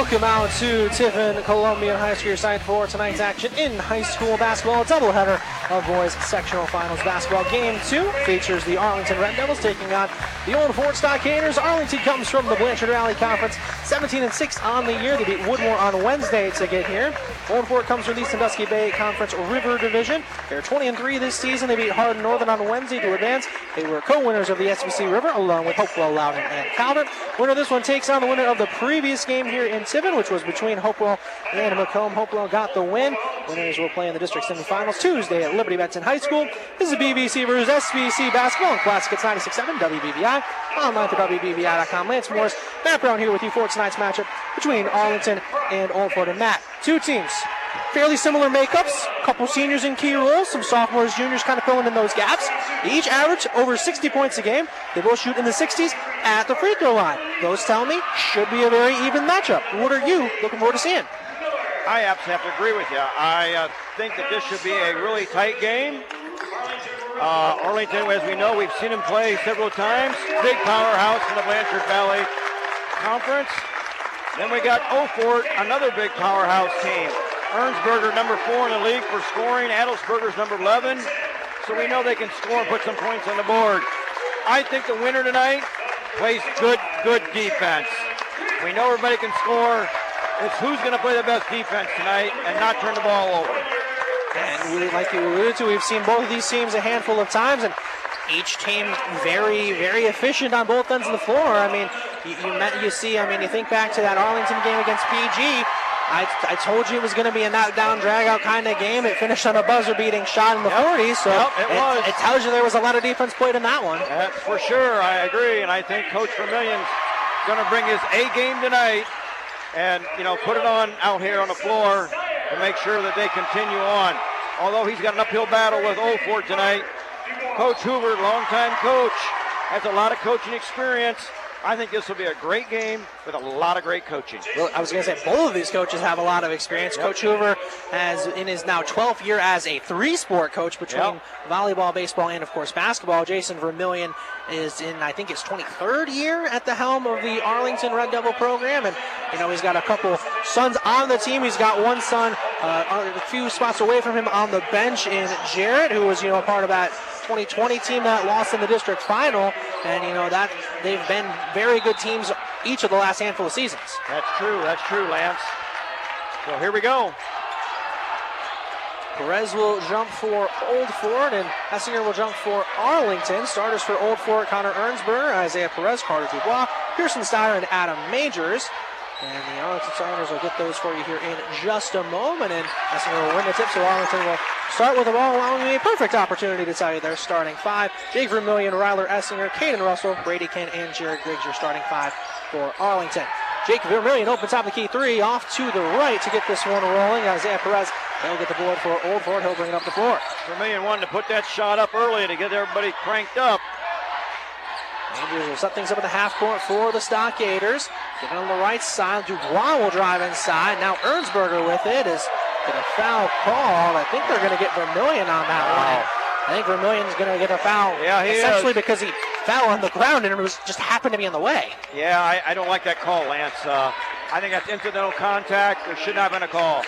Welcome out to Tiffin Columbian High School, site for tonight's action in high school basketball. Doubleheader of boys sectional finals basketball. Game two features the Arlington Red Devils taking on the Old Fort Stockaders. Arlington comes from the Blanchard Valley Conference, 17 and 6 on the year. They beat Woodmore on Wednesday to get here. Old Fort comes from the Sandusky Bay Conference River Division. They're 20 and 3 this season. They beat Hardin Northern on Wednesday to advance. They were co-winners of the SBC River along with Hopewell, Loudon, and Calvert. Winner of this one takes on the winner of the previous game here in Tiffin, which was between Hopewell and McComb. Hopewell got the win. Winners will play in the district semifinals Tuesday at Liberty Benton High School. This is BVC versus SBC basketball and Classic Hits 96.7 WBVI. Online to WBVI.com. Lance Morris, Matt Brown here with you for tonight's matchup between Arlington and Old. And Matt, two teams fairly similar makeups. Couple seniors in key roles, some sophomores, juniors kind of filling in those gaps. Each average over 60 points a game. They both shoot in the 60s at the free throw line. Those tell me should be a very even matchup. What are you looking forward to seeing? I absolutely have to agree with you. I uh, think that this should be a really tight game. Uh, Arlington, as we know, we've seen him play several times. Big powerhouse in the Blanchard Valley Conference. Then we got Old Fort, another big powerhouse team. Ernsberger, number four in the league for scoring. Adelsberger's number 11. So we know they can score and put some points on the board. I think the winner tonight plays good, good defense. We know everybody can score. It's who's going to play the best defense tonight and not turn the ball over. And we, like you alluded to, we've seen both of these teams a handful of times, and each team very, very efficient on both ends of the floor. I mean, you, you, met, you see, I mean, you think back to that Arlington game against PG. I, I told you it was going to be a knockdown, drag-out kind of game. It finished on a buzzer-beating shot in the Yep. 40s, so Yep, it was. it tells you there was a lot of defense played in that one. That's for sure. I agree, and I think Coach Vermillion's going to bring his A game tonight, and you know put it on out here on the floor to make sure that they continue on. Although he's got an uphill battle with Old Fort tonight, Coach Hoover, longtime coach, has a lot of coaching experience. I think this will be a great game with a lot of great coaching. Well, I was going to say both of these coaches have a lot of experience. Coach Hoover has in his now 12th year as a three-sport coach between Yep. volleyball, baseball, and of course basketball. Jason Vermillion is in I think his 23rd year at the helm of the Arlington Red Devil program, and you know he's got a couple sons on the team. He's got one son uh, a few spots away from him on the bench in Jarrett, who was you know a part of that 2020 team that lost in the district final, and you know that they've been very good teams each of the last handful of seasons. That's true. That's true, Lance. So here we go. Perez will jump for Old Fort, and Essinger will jump for Arlington. Starters for Old Fort, Connor Ernsberger, Isaiah Perez, Carter Dubois, Pearson Steyer, and Adam Majors. And the Arlington Stars will get those for you here in just a moment. And Essinger will win the tip, so Arlington will start with the ball, allowing me a perfect opportunity to tell you their starting five. Jake Vermillion, Ryler Essinger, Caden Russell, Brady Ken, and Jared Griggs, are starting five for Arlington. Jake Vermillion opens top of the key three, off to the right to get this one rolling. Isaiah Perez, he'll get the board for Old Fort. He'll bring it up the floor. Vermillion wanted to put that shot up early to get everybody cranked up. Rangers will set things up at the half court for the Stockaders. Get on the right side. Dubois will drive inside. Now Ernsberger with it is going to foul called. I think they're going to get Vermillion on that one. I think Vermillion's going to get a foul. Yeah, he essentially is. because he fell on the ground and it was just happened to be in the way. Yeah, I, I don't like that call, Lance. Uh, I think that's incidental contact. There should not have been a call.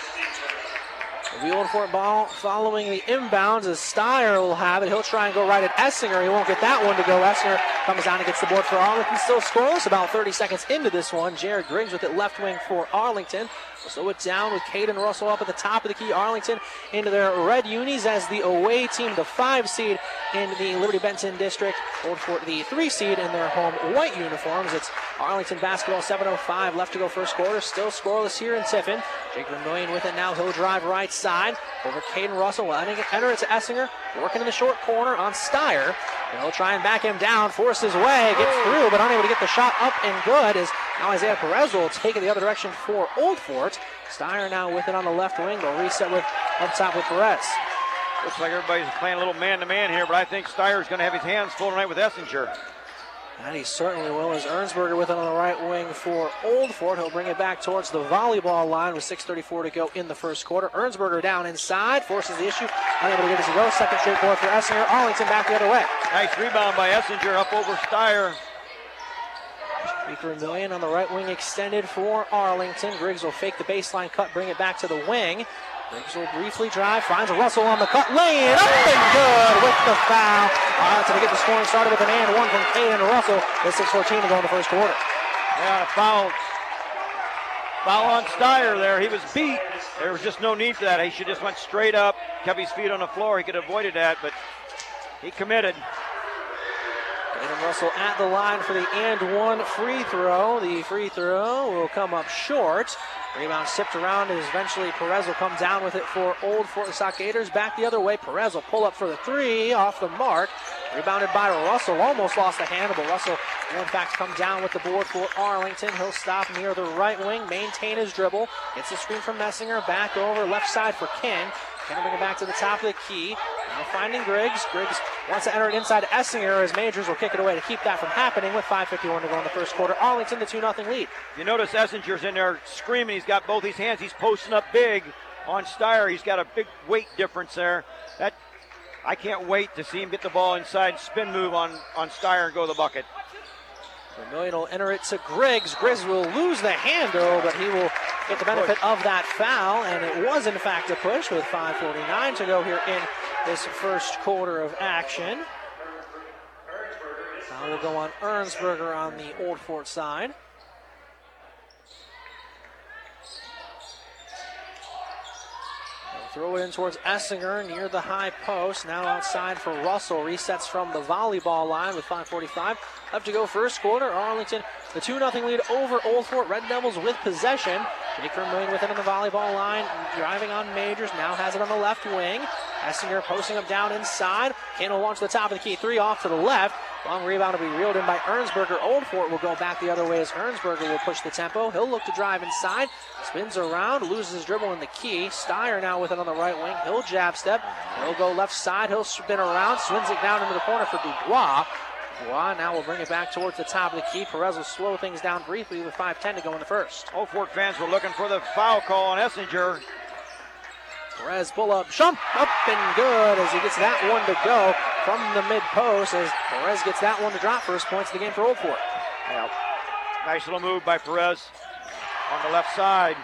The Old Fort ball following the inbounds as Steyer will have it. He'll try and go right at Essinger. He won't get that one to go. Essinger comes down and gets the board for Arlington. Still scoreless about 30 seconds into this one. Jared Griggs with it left wing for Arlington. We'll slow it down with Caden Russell up at the top of the key. Arlington into their red unis as the away team, the five seed in the Liberty Benton district. Old Fort the three seed in their home white uniforms. It's Arlington basketball 7.05 left to go first quarter. Still scoreless here in Tiffin. Jake Vermillion with it now. He'll drive right side over Caden Russell. Enter it to Essinger. Working in the short corner on Steyer. He'll try and back him down. Force his way. Gets oh. through, but unable to get the shot up and good. As now Isaiah Perez will take it the other direction for Old Fort. Steyer now with it on the left wing. They'll reset with up top with Perez. Looks like everybody's playing a little man-to-man here, but I think Steyer's going to have his hands full tonight with Essinger. And he certainly will. As Ernsberger with it on the right wing for Old Fort. He'll bring it back towards the volleyball line with 6.34 to go in the first quarter. Ernsberger down inside, forces the issue. Unable to get to go. Second straight board for Essinger. Arlington back the other way. Nice rebound by Essinger up over Steyer. Jake Vermillion on the right wing extended for Arlington. Griggs will fake the baseline cut, bring it back to the wing. Griggs will briefly drive, finds Russell on the cut, laying up and good with the foul. So to get the scoring started with an and one from Caden Russell with 6.14 to go in the first quarter. Yeah, foul. Foul on Steyer there. He was beat. There was just no need for that. He should just went straight up, kept his feet on the floor. He could have avoided that, but he committed. Caden Russell at the line for the and one free throw. The free throw will come up short. Rebound sipped around as eventually Perez will come down with it for Old Fort Stockaders. Back the other way. Perez will pull up for the three off the mark. Rebounded by Russell. Almost lost the handle, but Russell will in fact come down with the board for Arlington. He'll stop near the right wing, maintain his dribble. Gets a screen from Essinger. Back over left side for Ken. Will bring it back to the top of the key. Now finding Griggs. Griggs wants to enter it inside Essinger as Majors will kick it away to keep that from happening with 5.51 to go in the first quarter. Arlington the 2 0 lead. You notice Essinger's in there screaming. He's got both his hands. He's posting up big on Steyer. He's got a big weight difference there. That I can't wait to see him get the ball inside, spin move on, on Steyer and go to the bucket. Vermillion will enter it to Griggs. Griggs will lose the handle, but he will get the benefit of that foul. And it was, in fact, a push with 5.49 to go here in this first quarter of action. Now we'll go on Ernsberger on the Old Fort side. Throw it in towards Essinger near the high post. Now outside for Russell. Resets from the volleyball line with 5.45 left to go first quarter. Arlington, the 2 0 lead over Old Fort Red Devils with possession. Jake Vermillion with it on the volleyball line, driving on Majors. Now has it on the left wing. Essinger posting up down inside. Will launch the top of the key. Three off to the left. Long rebound will be reeled in by Ernsberger. Old Fort will go back the other way as Ernsberger will push the tempo. He'll look to drive inside. Spins around, loses his dribble in the key. Steyer now with it on the right wing. He'll jab step. He'll go left side. He'll spin around, swings it down into the corner for Dubois. Dubois now will bring it back towards the top of the key. Perez will slow things down briefly with 5.10 to go in the first. Old Fort fans were looking for the foul call on Essinger. Perez pull up, jump up and good as he gets that one to go from the mid post as Perez gets that one to drop. First points of the game for Old Fort. Yeah. Nice little move by Perez on the left side.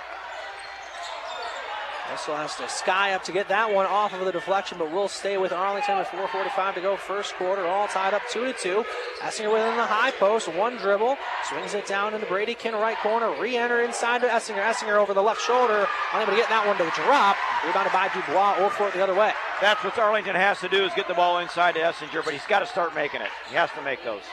Russell has to sky up to get that one off of the deflection, but will stay with Arlington with 4.45 to go first quarter. All tied up 2 to 2. Essinger within the high post, one dribble, swings it down in the Brady Kin right corner, re enter inside to Essinger. Essinger over the left shoulder, unable to get that one to drop. Rebounded by Dubois, Old Fort the other way. That's what Arlington has to do is get the ball inside to Essinger, but he's got to start making it. He has to make those.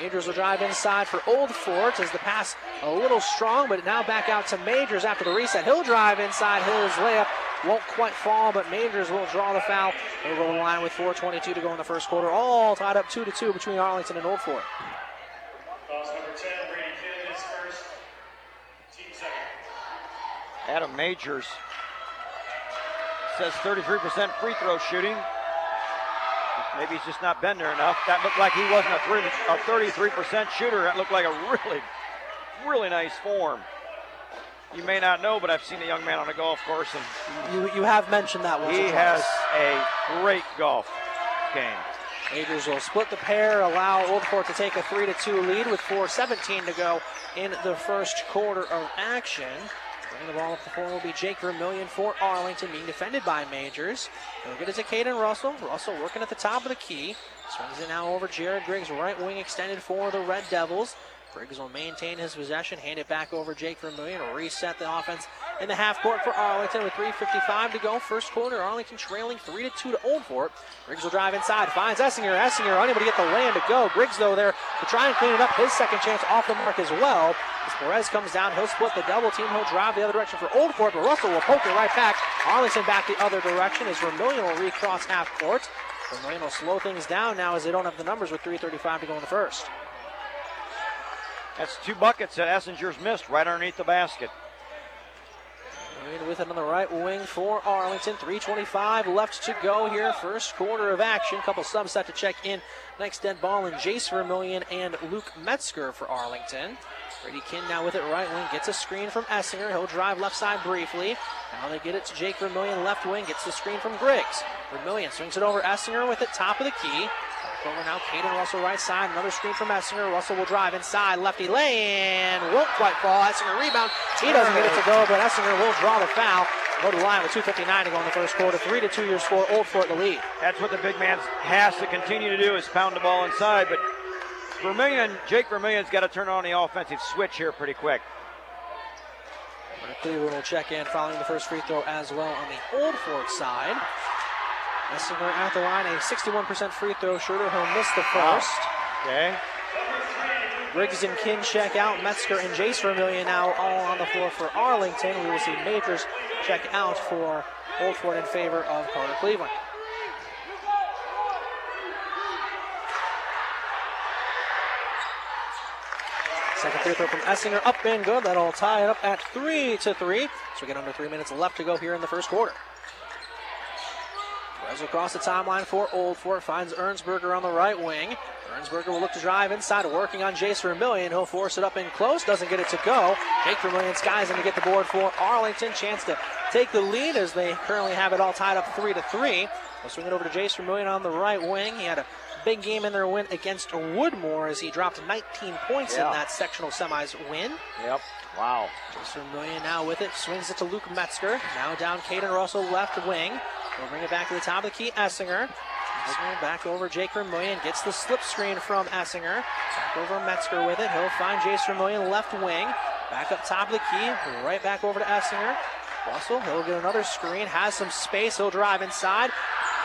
Majors will drive inside for Old Fort as the pass a little strong, but now back out to Majors after the reset. He'll drive inside his layup. Won't quite fall, but Majors will draw the foul over the line with 4.22 to go in the first quarter. All tied up 2 to 2 between Arlington and Old Fort. Adam Majors says 33% free throw shooting. Maybe he's just not been there enough. That looked like he wasn't a, three, a 33% shooter. That looked like a really, really nice form. You may not know, but I've seen a young man on a golf course, and you you have mentioned that one. He has a great golf game. Majors will split the pair, allow Old Fort to take a three to two lead with 4:17 to go in the first quarter of action. Bringing the ball up the floor will be Jake Vermillion for Arlington, being defended by Majors. He'll get it to Caden Russell. Russell working at the top of the key. Swings it now over Jared Griggs, right wing extended for the Red Devils. Griggs will maintain his possession, hand it back over Jake Vermillion, reset the offense in the half court for Arlington with 3.55 to go. First quarter, Arlington trailing 3 to 2 to Old Fort. Griggs will drive inside, finds Essinger. Essinger unable to get the land to go. Griggs, though, there to try and clean it up. His second chance off the mark as well. As Perez comes down, he'll split the double team. He'll drive the other direction for Old Fort, but Russell will poke it right back. Arlington back the other direction as Vermillion will recross half court. Vermillion will slow things down now as they don't have the numbers with 3.35 to go in the first. That's two buckets that Essinger's missed right underneath the basket. with it on the right wing for Arlington. 3.25 left to go here. First quarter of action. Couple subs set to check in. Next dead ball in Jace Vermillion and Luke Metzger for Arlington. Brady Kin now with it right wing. Gets a screen from Essinger. He'll drive left side briefly. Now they get it to Jake Vermillion left wing. Gets the screen from Griggs. Vermillion swings it over Essinger with it top of the key. Over now, Caden Russell right side. Another screen from Essinger. Russell will drive inside. Lefty lane. Won't quite fall. Essinger rebound. He doesn't get it to go, but Essinger will draw the foul. Go to the line with 2.59 to go in the first quarter. 3 to 2 your score. Old Fort the lead. That's what the big man has to continue to do is pound the ball inside. But Vermillion, Jake Vermillion's got to turn on the offensive switch here pretty quick. Cleveland will check in following the first free throw as well on the Old Fort side. Essinger at the line, a 61% free throw shooter. He'll miss the first. Okay. Griggs and Kin check out. Metzger and Jace Vermillion now all on the floor for Arlington. We will see Majors check out for Old Fort in favor of Carter Cleveland. Second free throw from Essinger up and good. That'll tie it up at three to three. So we get under three minutes left to go here in the first quarter. Goes across the timeline for Old Fort, finds Ernsberger on the right wing. Ernsberger will look to drive inside, working on Jace Vermillion. He'll force it up in close, doesn't get it to go. Jake Vermillion skies in to get the board for Arlington. Chance to take the lead as they currently have it all tied up three to three. We'll swing it over to Jace Vermillion on the right wing. He had a big game in their win against Woodmore as he dropped 19 points yeah. in that sectional semis win. Yep. Wow. Jace Vermillion now with it, swings it to Luke Metzger. Now down Caden Russell left wing. We'll bring it back to the top of the key, Essinger. Essinger back over Jake Vermillion, gets the slip screen from Essinger. Back over Metzger with it. He'll find Jace Vermillion left wing. Back up top of the key, right back over to Essinger. Russell, he'll get another screen, has some space, he'll drive inside.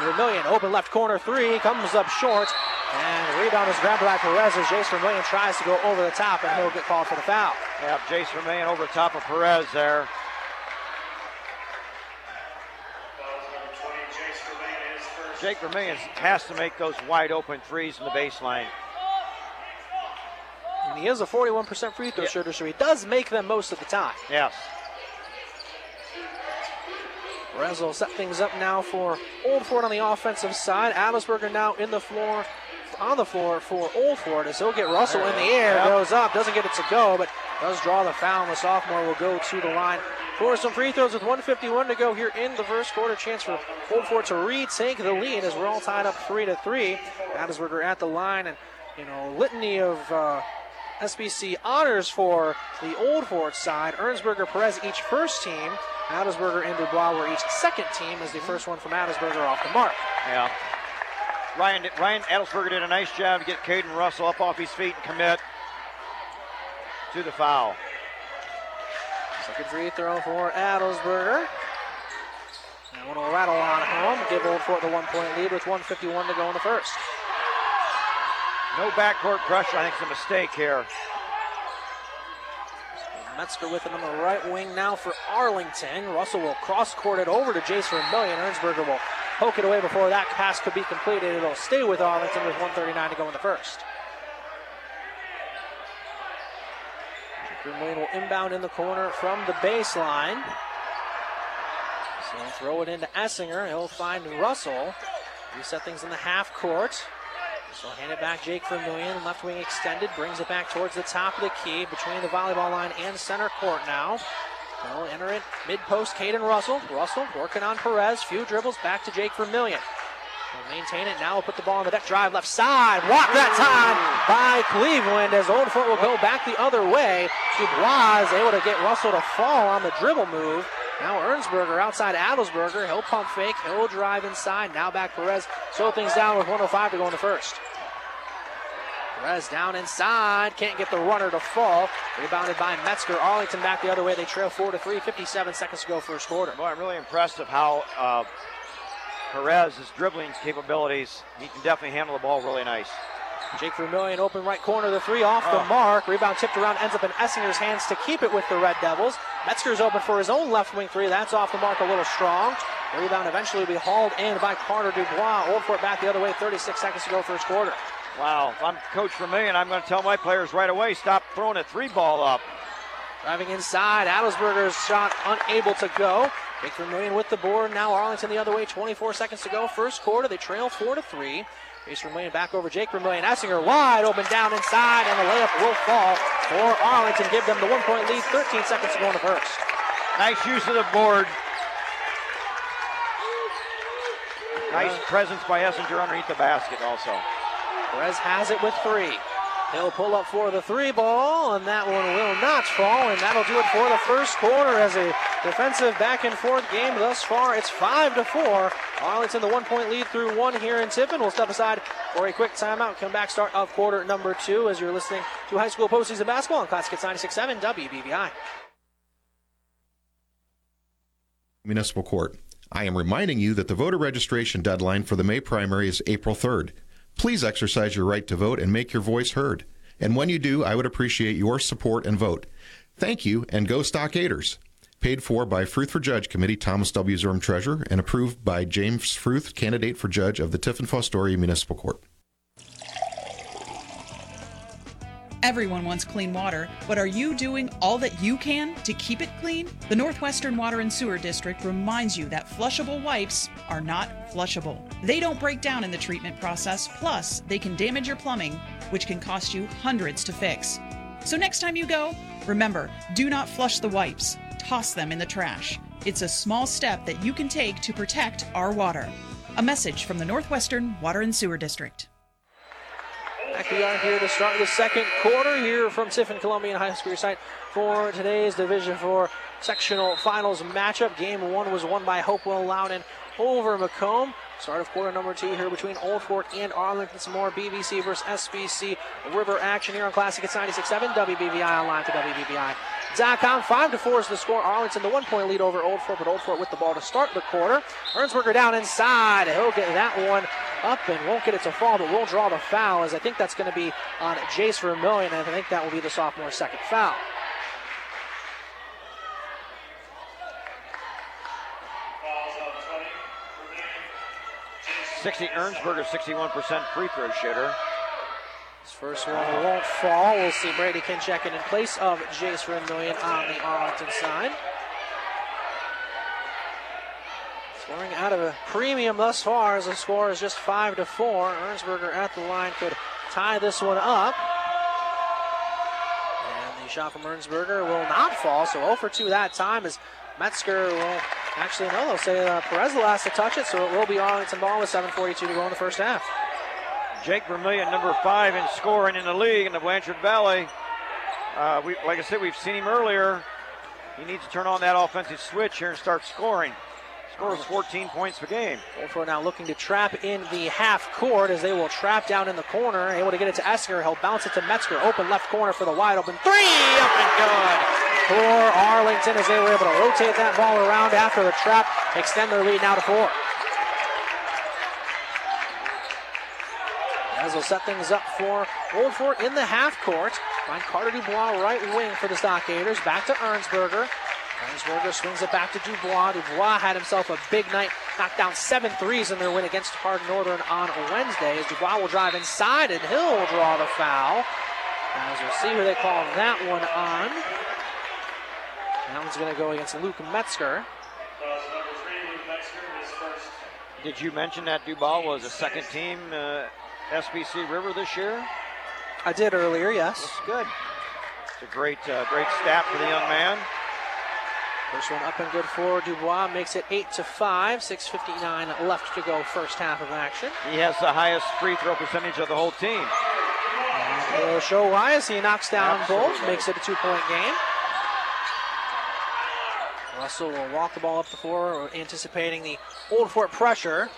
Vermillion, open left corner three, comes up short. And the rebound is grabbed by Perez as Jace Vermillion tries to go over the top, and he'll get called for the foul. Yeah, Jace Vermillion over the top of Perez there. Jake Vermillion has to make those wide open threes in the baseline. And he is a 41% free throw shooter, so he does make them most of the time. Yes. Perez will set things up now for Old Fort on the offensive side. Adelsberger now in the floor, on the floor for Old Fort as he'll get Russell in the air, yep. goes up, doesn't get it to go, but does draw the foul. And the sophomore will go to the line for some free throws with 151 to go here in the first quarter. Chance for Old Fort to retake the lead as we're all tied up three to three. Adelsberger at the line, and you know litany of. Uh, SBC honors for the Old Fort side. Ernsberger, Perez each first team. Adelsberger and Dubois were each second team as the first one from Adelsberger off the mark. Yeah. Ryan Ryan Adelsberger did a nice job to get Caden Russell up off his feet and commit to the foul. Second free throw for Adelsberger. And one will rattle on home, give Old Fort the one point lead with 151 to go in the first. No backcourt pressure, I think it's a mistake here. Metzger with it on the right wing now for Arlington. Russell will cross court it over to Jace Vermillion. Ernsberger will poke it away before that pass could be completed. It'll stay with Arlington with 139 to go in the first. Vermillion will inbound in the corner from the baseline. So throw it into Essinger. He'll find Russell. Reset things in the half court. So hand it back, Jake Vermillion, left wing extended, brings it back towards the top of the key between the volleyball line and center court now. They'll enter it mid post, Caden Russell. Russell working on Perez, few dribbles back to Jake Vermillion. Will maintain it now. Will put the ball on the deck. Drive left side. Walk that time by Cleveland as Old Fort will go back the other way. Dubois is able to get Russell to fall on the dribble move. Now Ernsberger outside Adelsberger. He'll pump fake. He'll drive inside. Now back Perez. Slow things down with 105 to go in the first. Perez down inside. Can't get the runner to fall. Rebounded by Metzger. Arlington back the other way. They trail 4 to 3. 57 seconds to go first quarter. Boy, I'm really impressed of how uh, Perez's dribbling capabilities. He can definitely handle the ball really nice. Jake Vermillion open right corner, the three off oh. the mark. Rebound tipped around, ends up in Essinger's hands to keep it with the Red Devils. Metzger's open for his own left wing three. That's off the mark a little strong. Rebound eventually will be hauled in by Carter Dubois. Old Fort back the other way, 36 seconds to go first quarter. Wow, if I'm Coach Vermillion, I'm going to tell my players right away, stop throwing a three ball up. Driving inside, Adelsberger's shot unable to go. Jake Vermillion with the board. Now Arlington the other way, 24 seconds to go. First quarter, they trail 4 to 3. Jace Vermillion back over Jake Vermillion. Essinger wide open down inside, and the layup will fall for Arlington. Give them the one point lead. 13 seconds to go in the first. Nice use of the board. Nice uh-huh. presence by Essinger underneath the basket also. Perez has it with three. He'll pull up for the three ball, and that one will not fall, and that'll do it for the first quarter as a defensive back and forth game thus far. It's five to four. Arlington the one point lead through one here in Tiffin. We'll step aside for a quick timeout. Come back, start of quarter number two as you're listening to high school postseason basketball on Classic 96.7 WBVI. Municipal Court. I am reminding you that the voter registration deadline for the May primary is April 3rd. Please exercise your right to vote and make your voice heard. And when you do, I would appreciate your support and vote. Thank you, and go Stockaders. Paid for by Fruth for Judge Committee, Thomas W. Zurm Treasurer, and approved by James Fruth, candidate for judge of the Tiffin Fostoria Municipal Court. Everyone wants clean water, but are you doing all that you can to keep it clean? The Northwestern Water and Sewer District reminds you that flushable wipes are not flushable. They don't break down in the treatment process, plus, they can damage your plumbing, which can cost you hundreds to fix. So next time you go, remember do not flush the wipes, toss them in the trash. It's a small step that you can take to protect our water. A message from the Northwestern Water and Sewer District. Back we are here to start the second quarter here from Tiffin Columbian High School site for today's Division Four sectional finals matchup. Game one was won by Hopewell Loudon over McComb. Start of quarter number two here between Old Fort and Arlington. Some more BVC versus SBC River action here on Classic. It's 96.7 WBVI online to WBVI Com. Five to four is the score. Arlington the one point lead over Old Fort, but Old Fort with the ball to start the quarter. Ernsberger down inside. He'll get that one up and won't get it to fall, but will draw the foul as I think that's going to be on Jace Vermillion. And I think that will be the sophomore second foul. Sixty Ernsberger, 61% free throw shooter. This first one won't fall. We'll see Brady Kin check in place of Jace Vermillion on the Arlington side. Scoring out of a premium thus far as the score is just 5 to 4. Ernsberger at the line could tie this one up. And the shot from Ernsberger will not fall, so 0 for 2 that time as Metzger will actually, no, they'll say uh, Perez will last to touch it, so it will be Arlington ball with 7.42 to go in the first half. Jake Vermillion, number five in scoring in the league in the Blanchard Valley. Uh, we, like I said, we've seen him earlier. He needs to turn on that offensive switch here and start scoring. Scores 14 points per game. Old Fort now looking to trap in the half court as they will trap down in the corner. Able to get it to Esker. He'll bounce it to Metzger. Open left corner for the wide open three. Up and good for Arlington as they were able to rotate that ball around after the trap, extend their lead now to four. As will set things up for Old in the half court. Find Carter Dubois right wing for the Stockaders. Back to Ernsberger. Ernsberger swings it back to Dubois. Dubois had himself a big night, knocked down seven threes in their win against Hard Northern on Wednesday. As Dubois will drive inside and he'll draw the foul. As we'll see who they call that one on. That one's going to go against Luke Metzger. Did you mention that Dubois was a second team uh, SBC River this year? I did earlier, yes. That's good. It's a great, uh, great stat for the young man. First one up and good for Dubois makes it eight to five. 6:59 left to go. First half of action. He has the highest free throw percentage of the whole team. And we'll show why as he knocks down Absolutely. both, makes it a two-point game. Russell will walk the ball up the floor, anticipating the Old Fort pressure.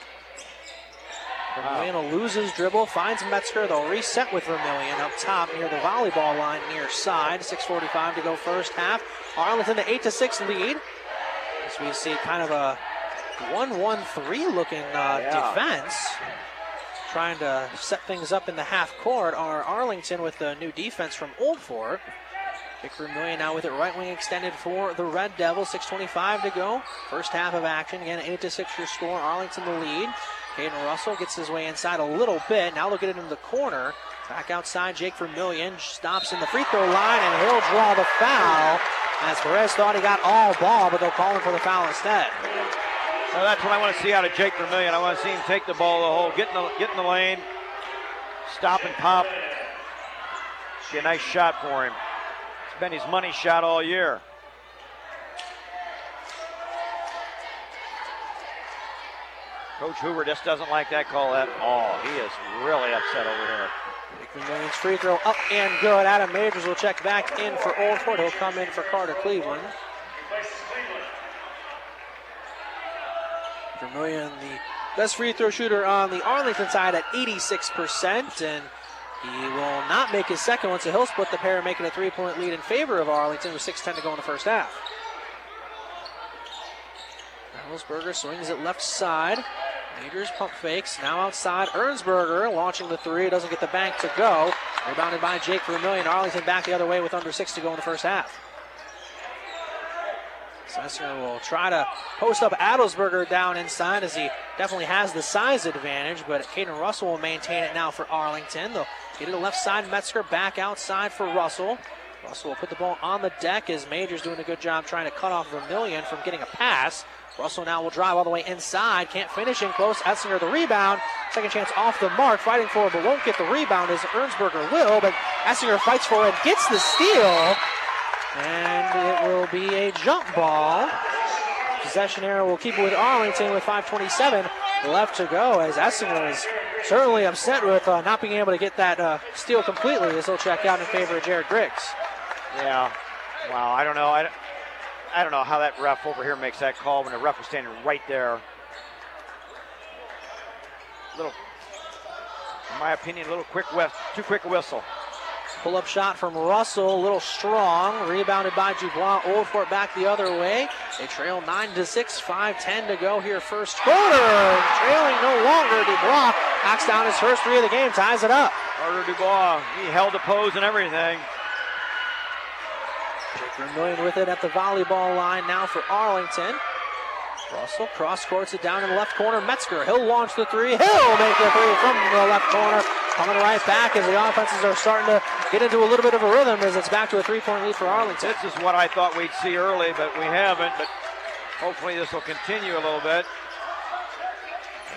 Vermillion will lose his dribble, finds Metzger. They'll reset with Vermillion up top near the volleyball line near side. 6.45 to go first half. Arlington, the 8 to 6 lead. As we see kind of a 1 1 3 looking uh, yeah. defense. Trying to set things up in the half court are Arlington with the new defense from Old Fort. Vic Vermillion now with it right wing extended for the Red Devils. 6.25 to go. First half of action. Again, 8 to 6 your score. Arlington the lead. Caden Russell gets his way inside a little bit. Now look at it in the corner. Back outside, Jake Vermillion stops in the free throw line, and he'll draw the foul. As Perez thought he got all ball, but they'll call him for the foul instead. Well, that's what I want to see out of Jake Vermillion. I want to see him take the ball the hole, get in the, get in the lane, stop and pop. See a nice shot for him. It's been his money shot all year. Coach Hoover just doesn't like that call at all. He is really upset over here. McMillion's free throw up and good. Adam Majors will check back in for Old Fort. He'll come in for Carter Cleveland. Vermillion, the best free throw shooter on the Arlington side at 86%, and he will not make his second one, so he'll split the pair, making a three point lead in favor of Arlington with 6.10 to go in the first half. Ellsberger swings it left side. Majors pump fakes. Now outside. Ernsberger launching the three. Doesn't get the bank to go. Rebounded by Jake Vermillion. Arlington back the other way with under six to go in the first half. Sessler will try to post up Adelsberger down inside as he definitely has the size advantage, but Caden Russell will maintain it now for Arlington. They'll get it to left side. Metzger back outside for Russell. Russell will put the ball on the deck as Majors doing a good job trying to cut off Vermillion from getting a pass. Russell now will drive all the way inside. Can't finish in close. Essinger the rebound. Second chance off the mark. Fighting for it, but won't get the rebound as Ernsberger will. But Essinger fights for it, gets the steal. And it will be a jump ball. Possession error will keep it with Arlington with 5.27 left to go as Essinger is certainly upset with uh, not being able to get that uh, steal completely as he'll check out in favor of Jared Griggs. Yeah. Wow. I don't know. I, I don't know how that ref over here makes that call when the ref was standing right there. Little, in my opinion, a little quick whiff, too quick a whistle. Pull up shot from Russell, a little strong, rebounded by Dubois. Old Fort back the other way. They trail 9 to 6, 5 10 to go here, first quarter. Trailing no longer. Dubois knocks down his first three of the game, ties it up. Carter Dubois, he held the pose and everything. Vermillion with it at the volleyball line now for Arlington. Russell cross courts it down in the left corner. Metzger, he'll launch the three. He'll make the three from the left corner. Coming right back as the offenses are starting to get into a little bit of a rhythm as it's back to a three point lead for Arlington. This is what I thought we'd see early, but we haven't. But hopefully this will continue a little bit.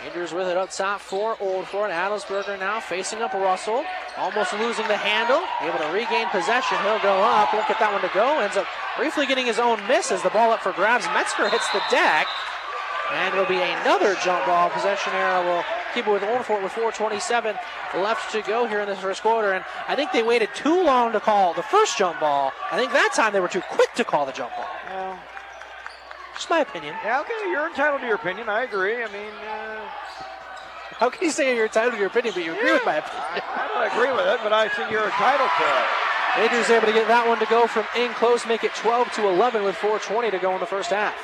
Andrews with it up top for Old Fort. Adelsberger now facing up Russell. Almost losing the handle. Able to regain possession. He'll go up. Won't get that one to go. Ends up briefly getting his own miss as the ball up for grabs. Metzger hits the deck. And it'll be another jump ball. Possession error will keep it with Old Fort with 4.27 left to go here in this first quarter. And I think they waited too long to call the first jump ball. I think that time they were too quick to call the jump ball. Well, Just my opinion. yeah, okay, you're entitled to your opinion. I agree. I mean, uh, How can you say you're entitled to your opinion, but you agree with my opinion? I, I don't agree with it, but I think you're entitled to it. Andrews able to get that one to go from in close, make it 12 to 11 with 4:20 to go in the first half.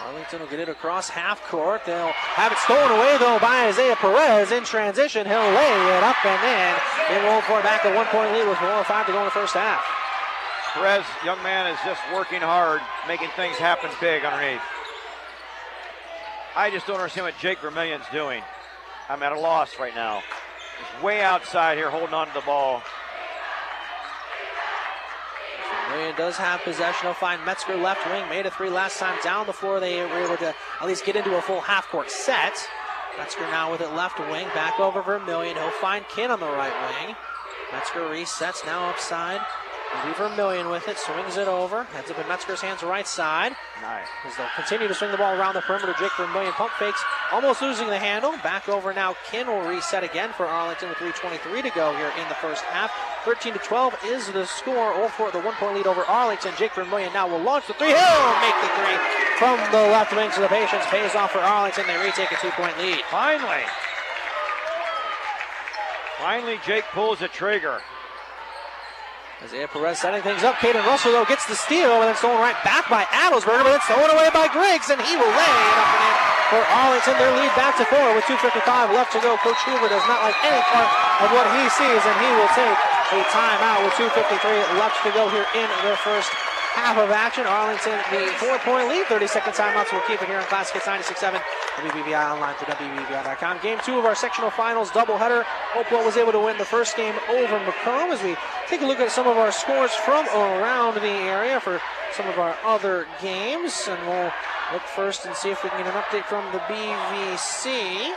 Arlington will get it across half court. They'll have it stolen away though by Isaiah Perez in transition. He'll lay it up and in. They roll for back a one-point lead with 4:05 to go in the first half. Perez, young man, is just working hard, making things happen big underneath. I just don't understand what Jake Vermillion's doing. I'm at a loss right now. He's way outside here holding on to the ball. Marion does have possession. He'll find Metzger left wing. Made a three last time down the floor. They were able to at least get into a full half court set. Metzger now with it left wing. Back over Vermillion. He'll find Kin on the right wing. Metzger resets now upside. Lee Vermillion with it. Swings it over. Heads up in Metzger's hands right side. Nice. As they'll continue to swing the ball around the perimeter. Jake Vermillion pump fakes. Almost losing the handle. Back over now. Kin will reset again for Arlington with 3.23 to go here in the first half. 13 to 12 is the score. All for the one point lead over Arlington. Jake Vermillion now will launch the three. He'll make the three from the left wing. So the patience pays off for Arlington. They retake a two point lead. Finally. Finally, Jake pulls the trigger. Isaiah Perez setting things up. Caden Russell, though, gets the steal, and then stolen right back by Adelsberger, but it's stolen away by Griggs, and he will lay it up and in for Arlington. Their lead back to four with 2.55 left to go. Coach Hoover does not like any part of what he sees, and he will take a timeout with 2.53 left to go here in the first half of action. Arlington, the four-point lead. 30-second timeouts. We'll keep it here on Classic Hits 96.7. WBVI online for WBVI.com. Game two of our sectional finals doubleheader. Hopewell was able to win the first game over McComb as we take a look at some of our scores from around the area for some of our other games. And we'll look first and see if we can get an update from the BVC.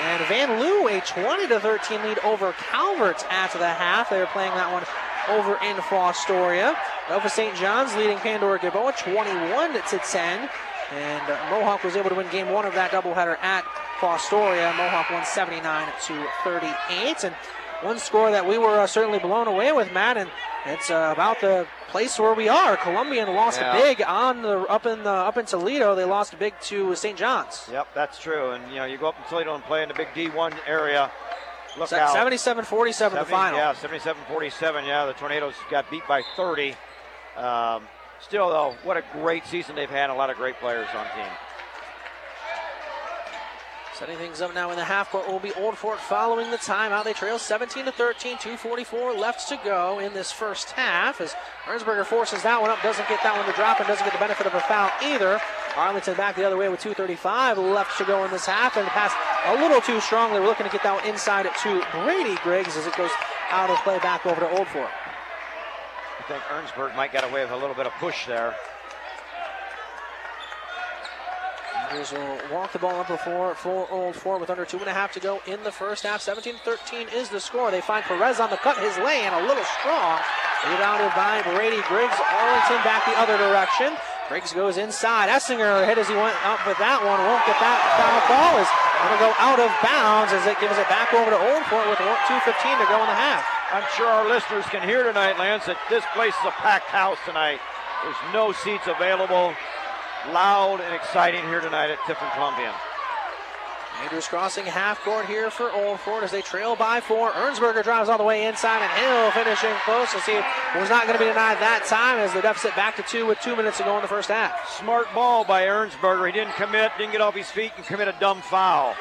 And Vanlue, a 20 to 13 lead over Calvert at the half. They were playing that one over in Fostoria. Nova St. John's leading Pandora Gilboa 21 to 10. And uh, Mohawk was able to win game one of that doubleheader at Fostoria. Mohawk won 79 to 38. And one score that we were uh, certainly blown away with, Matt, and it's uh, about the place where we are. Columbian lost yeah. big on the up in the up in Toledo. They lost big to St. John's. Yep, that's true. And you know, you go up in Toledo and play in the big D1 area. Look Se- out. 77-47 the final. Yeah, 77-47. Yeah, the Tornadoes got beat by 30. Um, still, though, what a great season they've had. A lot of great players on team. Setting things up now in the half court will be Old Fort following the timeout. They trail 17 to 13, 244 left to go in this first half as Ernsberger forces that one up, doesn't get that one to drop, and doesn't get the benefit of a foul either. Arlington back the other way with 235 left to go in this half, and pass a little too strong. They were looking to get that one inside to Brady Griggs as it goes out of play back over to Old Fort. I think Ernsberg might get away with a little bit of push there. Tigers will uh, walk the ball up before full uh, Old Fort with under two and a half to go in the first half. 17-13 is the score. They find Perez on the cut. His lay and a little strong. Rebounded by Brady Griggs. Arlington back the other direction. Griggs goes inside. Essinger hit as he went out with that one. Won't get that foul ball. Is going to go out of bounds as it gives it back over to Old Fort with 2.15 to go in the half. I'm sure our listeners can hear tonight, Lance, that this place is a packed house tonight. There's no seats available loud and exciting here tonight at Tiffin Columbian. Andrews crossing half court here for Old Fort as they trail by four. Ernsberger drives all the way inside, and Hill finishing close. We'll see was not going to be denied that time as the deficit back to two with two minutes to go in the first half. Smart ball by Ernsberger. He didn't commit, didn't get off his feet, and commit a dumb foul.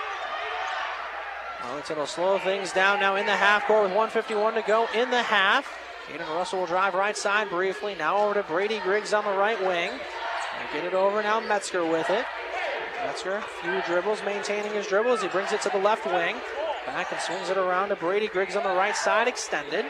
Arlington will slow things down now in the half court with 151 to go in the half. Caden Russell will drive right side briefly. Now over to Brady Griggs on the right wing. Get it over now, Metzger with it. Metzger, a few dribbles, maintaining his dribbles. He brings it to the left wing. Back and swings it around to Brady Griggs on the right side, extended.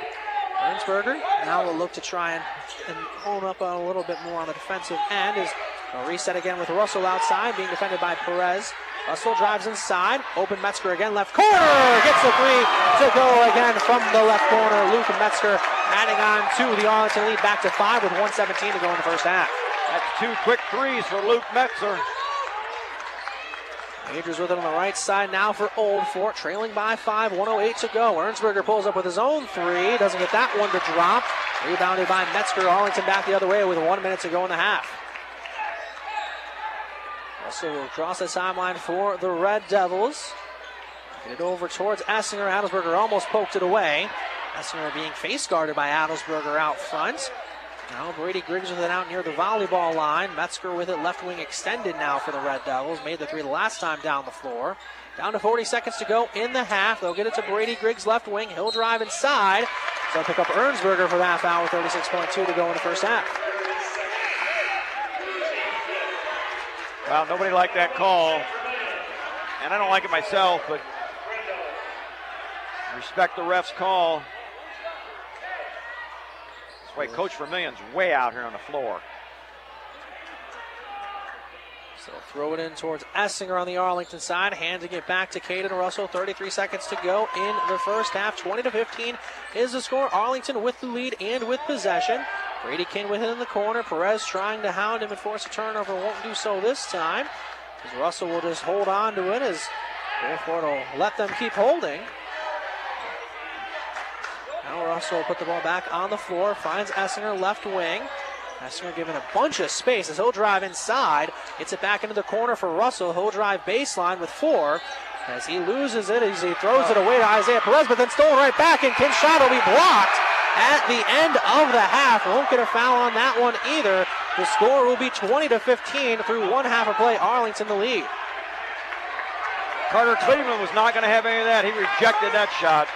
Ernsberger now will look to try and, and hone up a little bit more on the defensive end. Is a reset again with Russell outside, being defended by Perez. Russell drives inside. Open Metzger again, left corner. Gets the three to go again from the left corner. Luke Metzger adding on to the Arlington lead back to five with 117 to go in the first half. That's two quick threes for Luke Metzger. Andrews with it on the right side now for Old Fort, trailing by five, 108 to go. Ernsberger pulls up with his own three, doesn't get that one to drop. Rebounded by Metzger. Arlington back the other way with one minute to go in the half. Also will cross the timeline for the Red Devils. Get it over towards Essinger. Adelsberger almost poked it away. Essinger being face guarded by Adelsberger out front. Now Brady Griggs with it out near the volleyball line. Metzger with it left wing extended now for the Red Devils. Made the three the last time down the floor. Down to 40 seconds to go in the half. They'll get it to Brady Griggs left wing. He'll drive inside. So pick up Ernsberger for the half hour. 36.2 to go in the first half. Well, nobody liked that call. And I don't like it myself, but respect the ref's call. Wait, Coach Vermillion's way out here on the floor. So throw it in towards Essinger on the Arlington side, handing it back to Caden Russell. 33 seconds to go in the first half. 20 to 15 is the score. Arlington with the lead and with possession. Brady King with it in the corner. Perez trying to hound him and force a turnover. Won't do so this time. As Russell will just hold on to it as Old Fort will let them keep holding. Now Russell will put the ball back on the floor, finds Essinger left wing. Essinger given a bunch of space as he'll drive inside. Gets it back into the corner for Russell. He'll drive baseline with four. As he loses it, as he throws it away to Isaiah Perez, but then stolen right back, and Kim's shot will be blocked at the end of the half. Won't get a foul on that one either. The score will be 20 to 15 through one half of play. Arlington the lead. Carter Cleveland was not going to have any of that. He rejected that shot.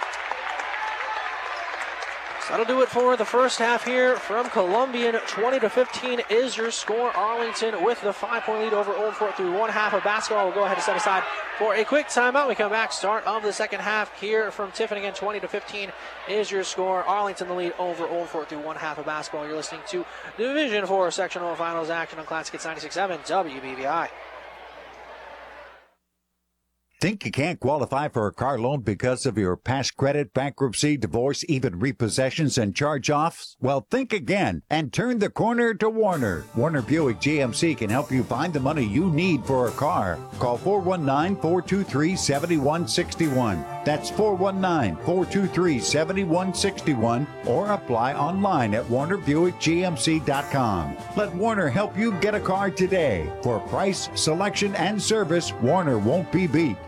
So that'll do it for the first half here from Columbian. 20 to 15 is your score. Arlington with the five-point lead over Old Fort through one half of basketball. We'll go ahead and set aside for a quick timeout. We come back, start of the second half here from Tiffin again. 20 to 15 is your score. Arlington the lead over Old Fort through one half of basketball. You're listening to Division Four sectional finals action on Classic 96.7 WBVI. Think you can't qualify for a car loan because of your past credit, bankruptcy, divorce, even repossessions and charge offs? Well, think again and turn the corner to Warner. Warner Buick GMC can help you find the money you need for a car. Call 419 423 7161. That's 419 423 7161 or apply online at warnerbuickgmc.com. Let Warner help you get a car today. For price, selection, and service, Warner won't be beat.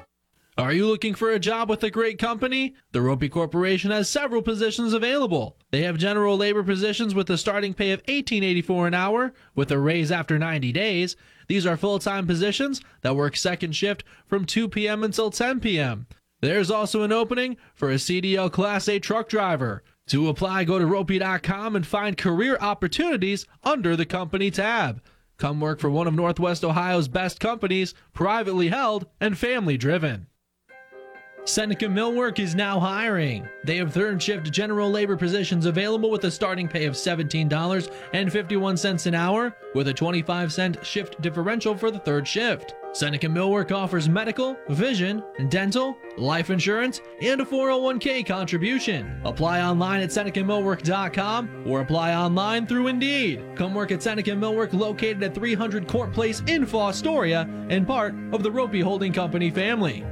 Are you looking for a job with a great company? The Roppe Corporation has several positions available. They have general labor positions with a starting pay of $18.84 an hour with a raise after 90 days. These are full-time positions that work second shift from 2 p.m. until 10 p.m. There's also an opening for a CDL Class A truck driver. To apply, go to roppe.com and find career opportunities under the company tab. Come work for one of Northwest Ohio's best companies, privately held and family driven. Seneca Millwork is now hiring. They have third shift general labor positions available with a starting pay of $17.51 an hour with a 25 cent shift differential for the third shift. Seneca Millwork offers medical, vision, dental, life insurance, and a 401k contribution. Apply online at SenecaMillwork.com or apply online through Indeed. Come work at Seneca Millwork located at 300 Court Place in Fostoria and part of the Roppe Holding Company family.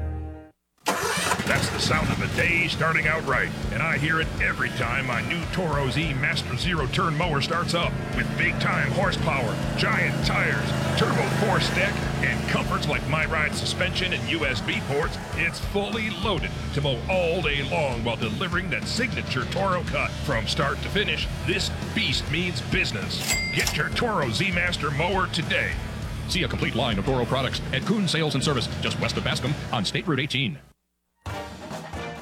That's the sound of a day starting out right, and I hear it every time my new Toro Z Master Zero Turn mower starts up. With big time horsepower, giant tires, turbo force deck, and comforts like My Ride suspension and USB ports, it's fully loaded to mow all day long while delivering that signature Toro cut. From start to finish, this beast means business. Get your Toro Z Master mower today. See a complete line of Toro products at Coon Sales and Service, just west of Bascom on State Route 18.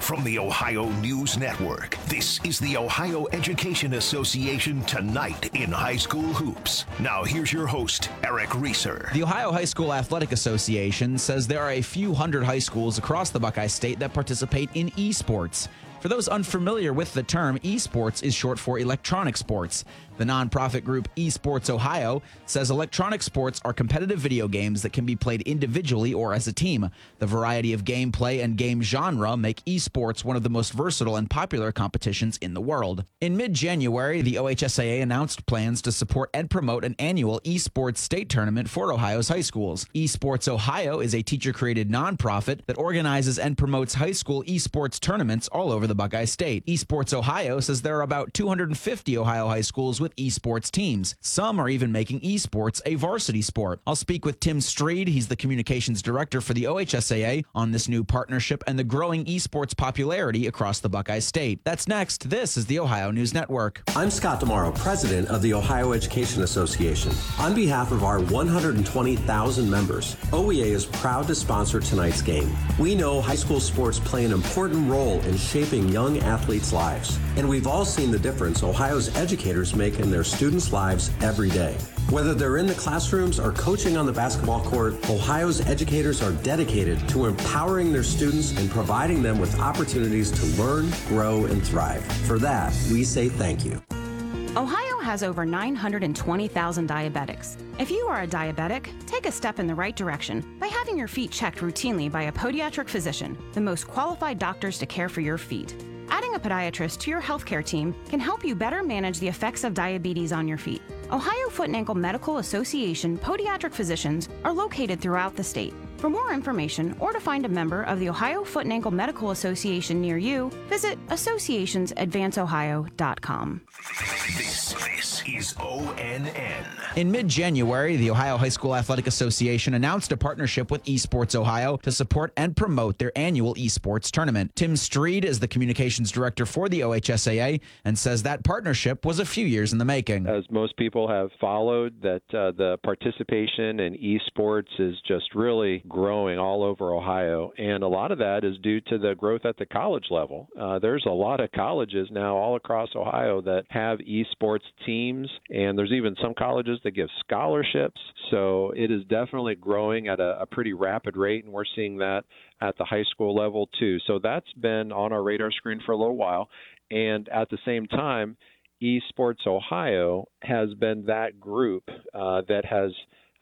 From the Ohio News Network, this is the Ohio Education Association Tonight in High School Hoops. Now, here's your host, Eric Reeser. The Ohio High School Athletic Association says there are a few hundred high schools across the Buckeye State that participate in esports. For those unfamiliar with the term, esports is short for electronic sports. The nonprofit group Esports Ohio says electronic sports are competitive video games that can be played individually or as a team. The variety of gameplay and game genre make esports one of the most versatile and popular competitions in the world. In mid January, the OHSAA announced plans to support and promote an annual esports state tournament for Ohio's high schools. Esports Ohio is a teacher created nonprofit that organizes and promotes high school esports tournaments all over the Buckeye State. Esports Ohio says there are about 250 Ohio high schools with esports teams. Some are even making esports a varsity sport. I'll speak with Tim Stried. He's the communications director for the OHSAA on this new partnership and the growing esports popularity across the Buckeye State. That's next. This is the Ohio News Network. I'm Scott DiMauro, president of the Ohio Education Association. On behalf of our 120,000 members, OEA is proud to sponsor tonight's game. We know high school sports play an important role in shaping young athletes' lives, and we've all seen the difference Ohio's educators make in their students' lives every day. Whether they're in the classrooms or coaching on the basketball court, Ohio's educators are dedicated to empowering their students and providing them with opportunities to learn, grow, and thrive. For that, we say thank you. Ohio has over 920,000 diabetics. If you are a diabetic, take a step in the right direction by having your feet checked routinely by a podiatric physician, the most qualified doctors to care for your feet. Adding a podiatrist to your healthcare team can help you better manage the effects of diabetes on your feet. Ohio Foot and Ankle Medical Association podiatric physicians are located throughout the state. For more information or to find a member of the Ohio Foot and Ankle Medical Association near you, visit associationsadvanceohio.com. This, this is ONN. In mid January, the Ohio High School Athletic Association announced a partnership with Esports Ohio to support and promote their annual esports tournament. Tim Stried is the communications director for the OHSAA and says that partnership was a few years in the making. As most people have followed, that uh, the participation in esports is just really growing all over Ohio, and a lot of that is due to the growth at the college level. Uh, there's a lot of colleges now all across Ohio that have esports teams, and there's even some colleges that give scholarships. So it is definitely growing at a, a pretty rapid rate, and we're seeing that at the high school level too. So that's been on our radar screen for a little while, and at the same time. Esports Ohio has been that group uh, that has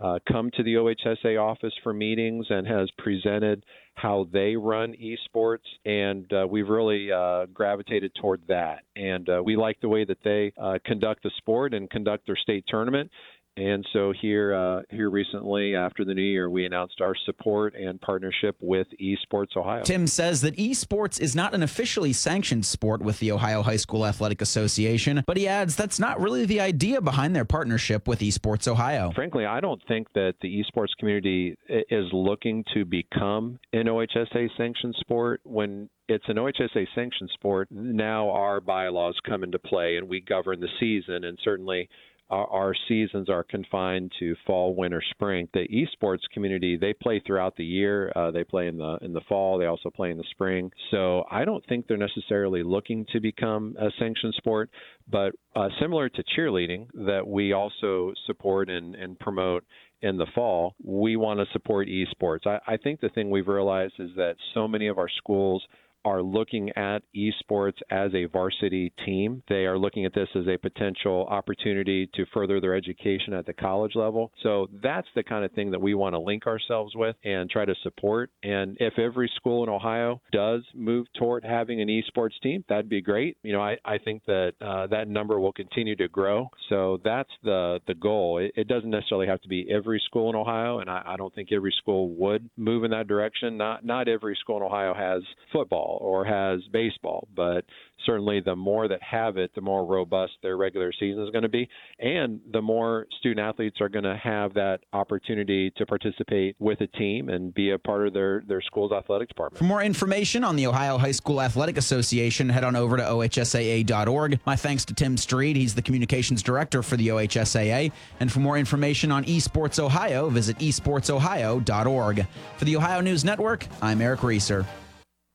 uh, come to the OHSA office for meetings and has presented how they run esports, and uh, we've really uh, gravitated toward that. And uh, we like the way that they uh, conduct the sport and conduct their state tournament. And so here, uh, here recently, after the new year, we announced our support and partnership with Esports Ohio. Tim says that esports is not an officially sanctioned sport with the Ohio High School Athletic Association, but he adds that's not really the idea behind their partnership with Esports Ohio. Frankly, I don't think that the esports community is looking to become an OHSA sanctioned sport when it's an OHSA sanctioned sport. Now our bylaws come into play and we govern the season, and certainly our, our seasons are confined to fall, winter, spring. The esports community they play throughout the year. Uh, they play in the in the fall. They also play in the spring. So I don't think they're necessarily looking to become a sanctioned sport, but uh, similar to cheerleading, that we also support and, and promote in the fall, we want to support esports. I, I think the thing we've realized is that so many of our schools are looking at esports as a varsity team. They are looking at this as a potential opportunity to further their education at the college level. So that's the kind of thing that we want to link ourselves with and try to support. And if every school in Ohio does move toward having an esports team, that'd be great. You know, I, I think that uh, that number will continue to grow. So that's the the goal. It, it doesn't necessarily have to be every school in Ohio, and I, I don't think every school would move in that direction. Not not every school in Ohio has football or has baseball, but certainly the more that have it, the more robust their regular season is going to be, and the more student athletes are going to have that opportunity to participate with a team and be a part of their their school's athletic department. For more information on the Ohio High School Athletic Association, head on over to ohsaa.org. My thanks to Tim Stried, he's the communications director for the OHSAA, and for more information on Esports Ohio, visit esportsohio.org. For the Ohio News Network, I'm Eric Reeser.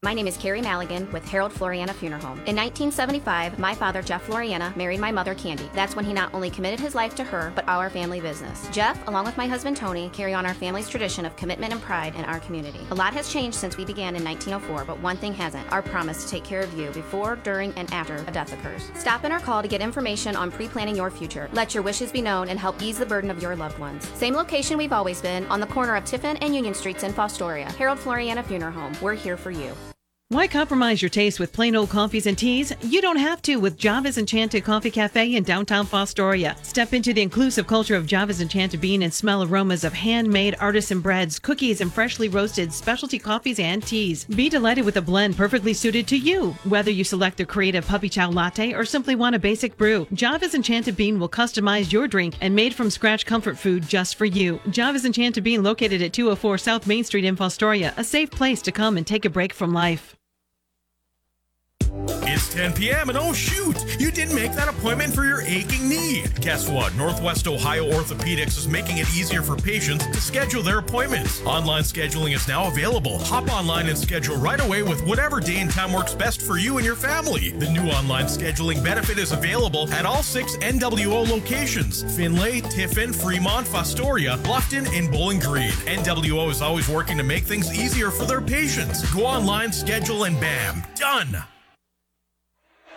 My name is Carrie Maligan with Harold Floriana Funeral Home. In 1975, my father, Jeff Floriana, married my mother, Candy. That's when he not only committed his life to her, but our family business. Jeff, along with my husband, Tony, carry on our family's tradition of commitment and pride in our community. A lot has changed since we began in 1904, but one thing hasn't our promise to take care of you before, during, and after a death occurs. Stop in or call to get information on pre planning your future. Let your wishes be known and help ease the burden of your loved ones. Same location we've always been, on the corner of Tiffin and Union Streets in Fostoria. Harold Floriana Funeral Home. We're here for you. Why compromise your taste with plain old coffees and teas? You don't have to with Java's Enchanted Coffee Cafe in downtown Fostoria. Step into the inclusive culture of Java's Enchanted Bean and smell aromas of handmade artisan breads, cookies, and freshly roasted specialty coffees and teas. Be delighted with a blend perfectly suited to you. Whether you select a creative puppy chow latte or simply want a basic brew, Java's Enchanted Bean will customize your drink and made from scratch comfort food just for you. Java's Enchanted Bean located at 204 South Main Street in Fostoria, a safe place to come and take a break from life. It's 10 p.m. and oh shoot, you didn't make that appointment for your aching knee. Guess what? Northwest Ohio Orthopedics is making it easier for patients to schedule their appointments. Online scheduling is now available. Hop online and schedule right away with whatever day and time works best for you and your family. The new online scheduling benefit is available at all six NWO locations Findlay, Tiffin, Fremont, Fostoria, Bluffton, and Bowling Green. NWO is always working to make things easier for their patients. Go online, schedule, and bam, done.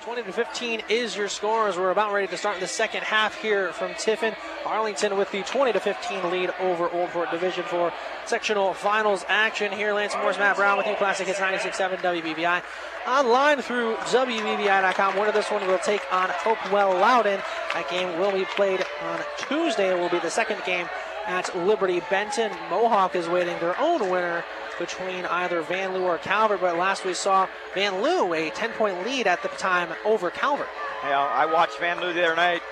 20 to 15 is your score as we're about ready to start the second half here from Tiffin. Arlington with the 20 to 15 lead over Old Fort Division 4 sectional finals action here. Lance Morris, Matt Brown with you. Classic hits 96.7 WBVI. Online through WBVI.com. Winner this one will take on Hopewell Loudon. That game will be played on Tuesday. It will be the second game at Liberty Benton. Mohawk is waiting their own winner between either Vanlue or Calvert, but last we saw Vanlue a 10 point lead at the time over Calvert. Yeah, I watched Vanlue the other night,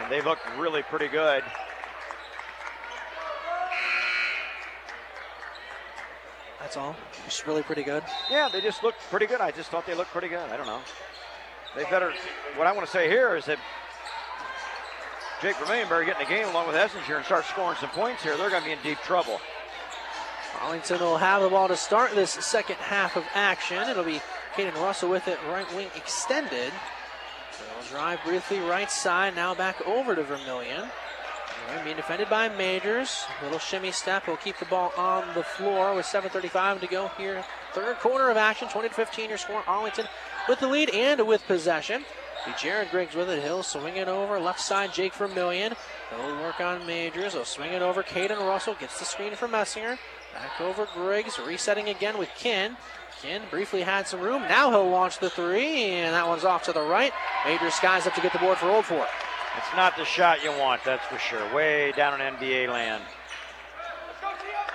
and they looked really pretty good. That's all. Just really pretty good. Yeah, they just looked pretty good. I just thought they looked pretty good. I don't know. They better. What I want to say here is that Jake Vermillion better get in the game along with Essinger and start scoring some points here. They're going to be in deep trouble. Arlington will have the ball to start this second half of action. It'll be Caden Russell with it, right wing extended. They'll drive briefly right side, now back over to Vermillion. Being defended by Majors. Little shimmy step. He'll keep the ball on the floor with 7.35 to go here. Third quarter of action, 20 to 15. Your score. Arlington with the lead and with possession. Be Jared Griggs with it. Hill swing it over. Left side, Jake Vermillion. He'll work on Majors. He'll swing it over. Caden Russell gets the screen for Essinger. Back over Griggs. Resetting again with Kin. Kin briefly had some room. Now he'll launch the three, and that one's off to the right. Major skies up to get the board for Old Fort. It's not the shot you want, that's for sure. Way down in NBA land.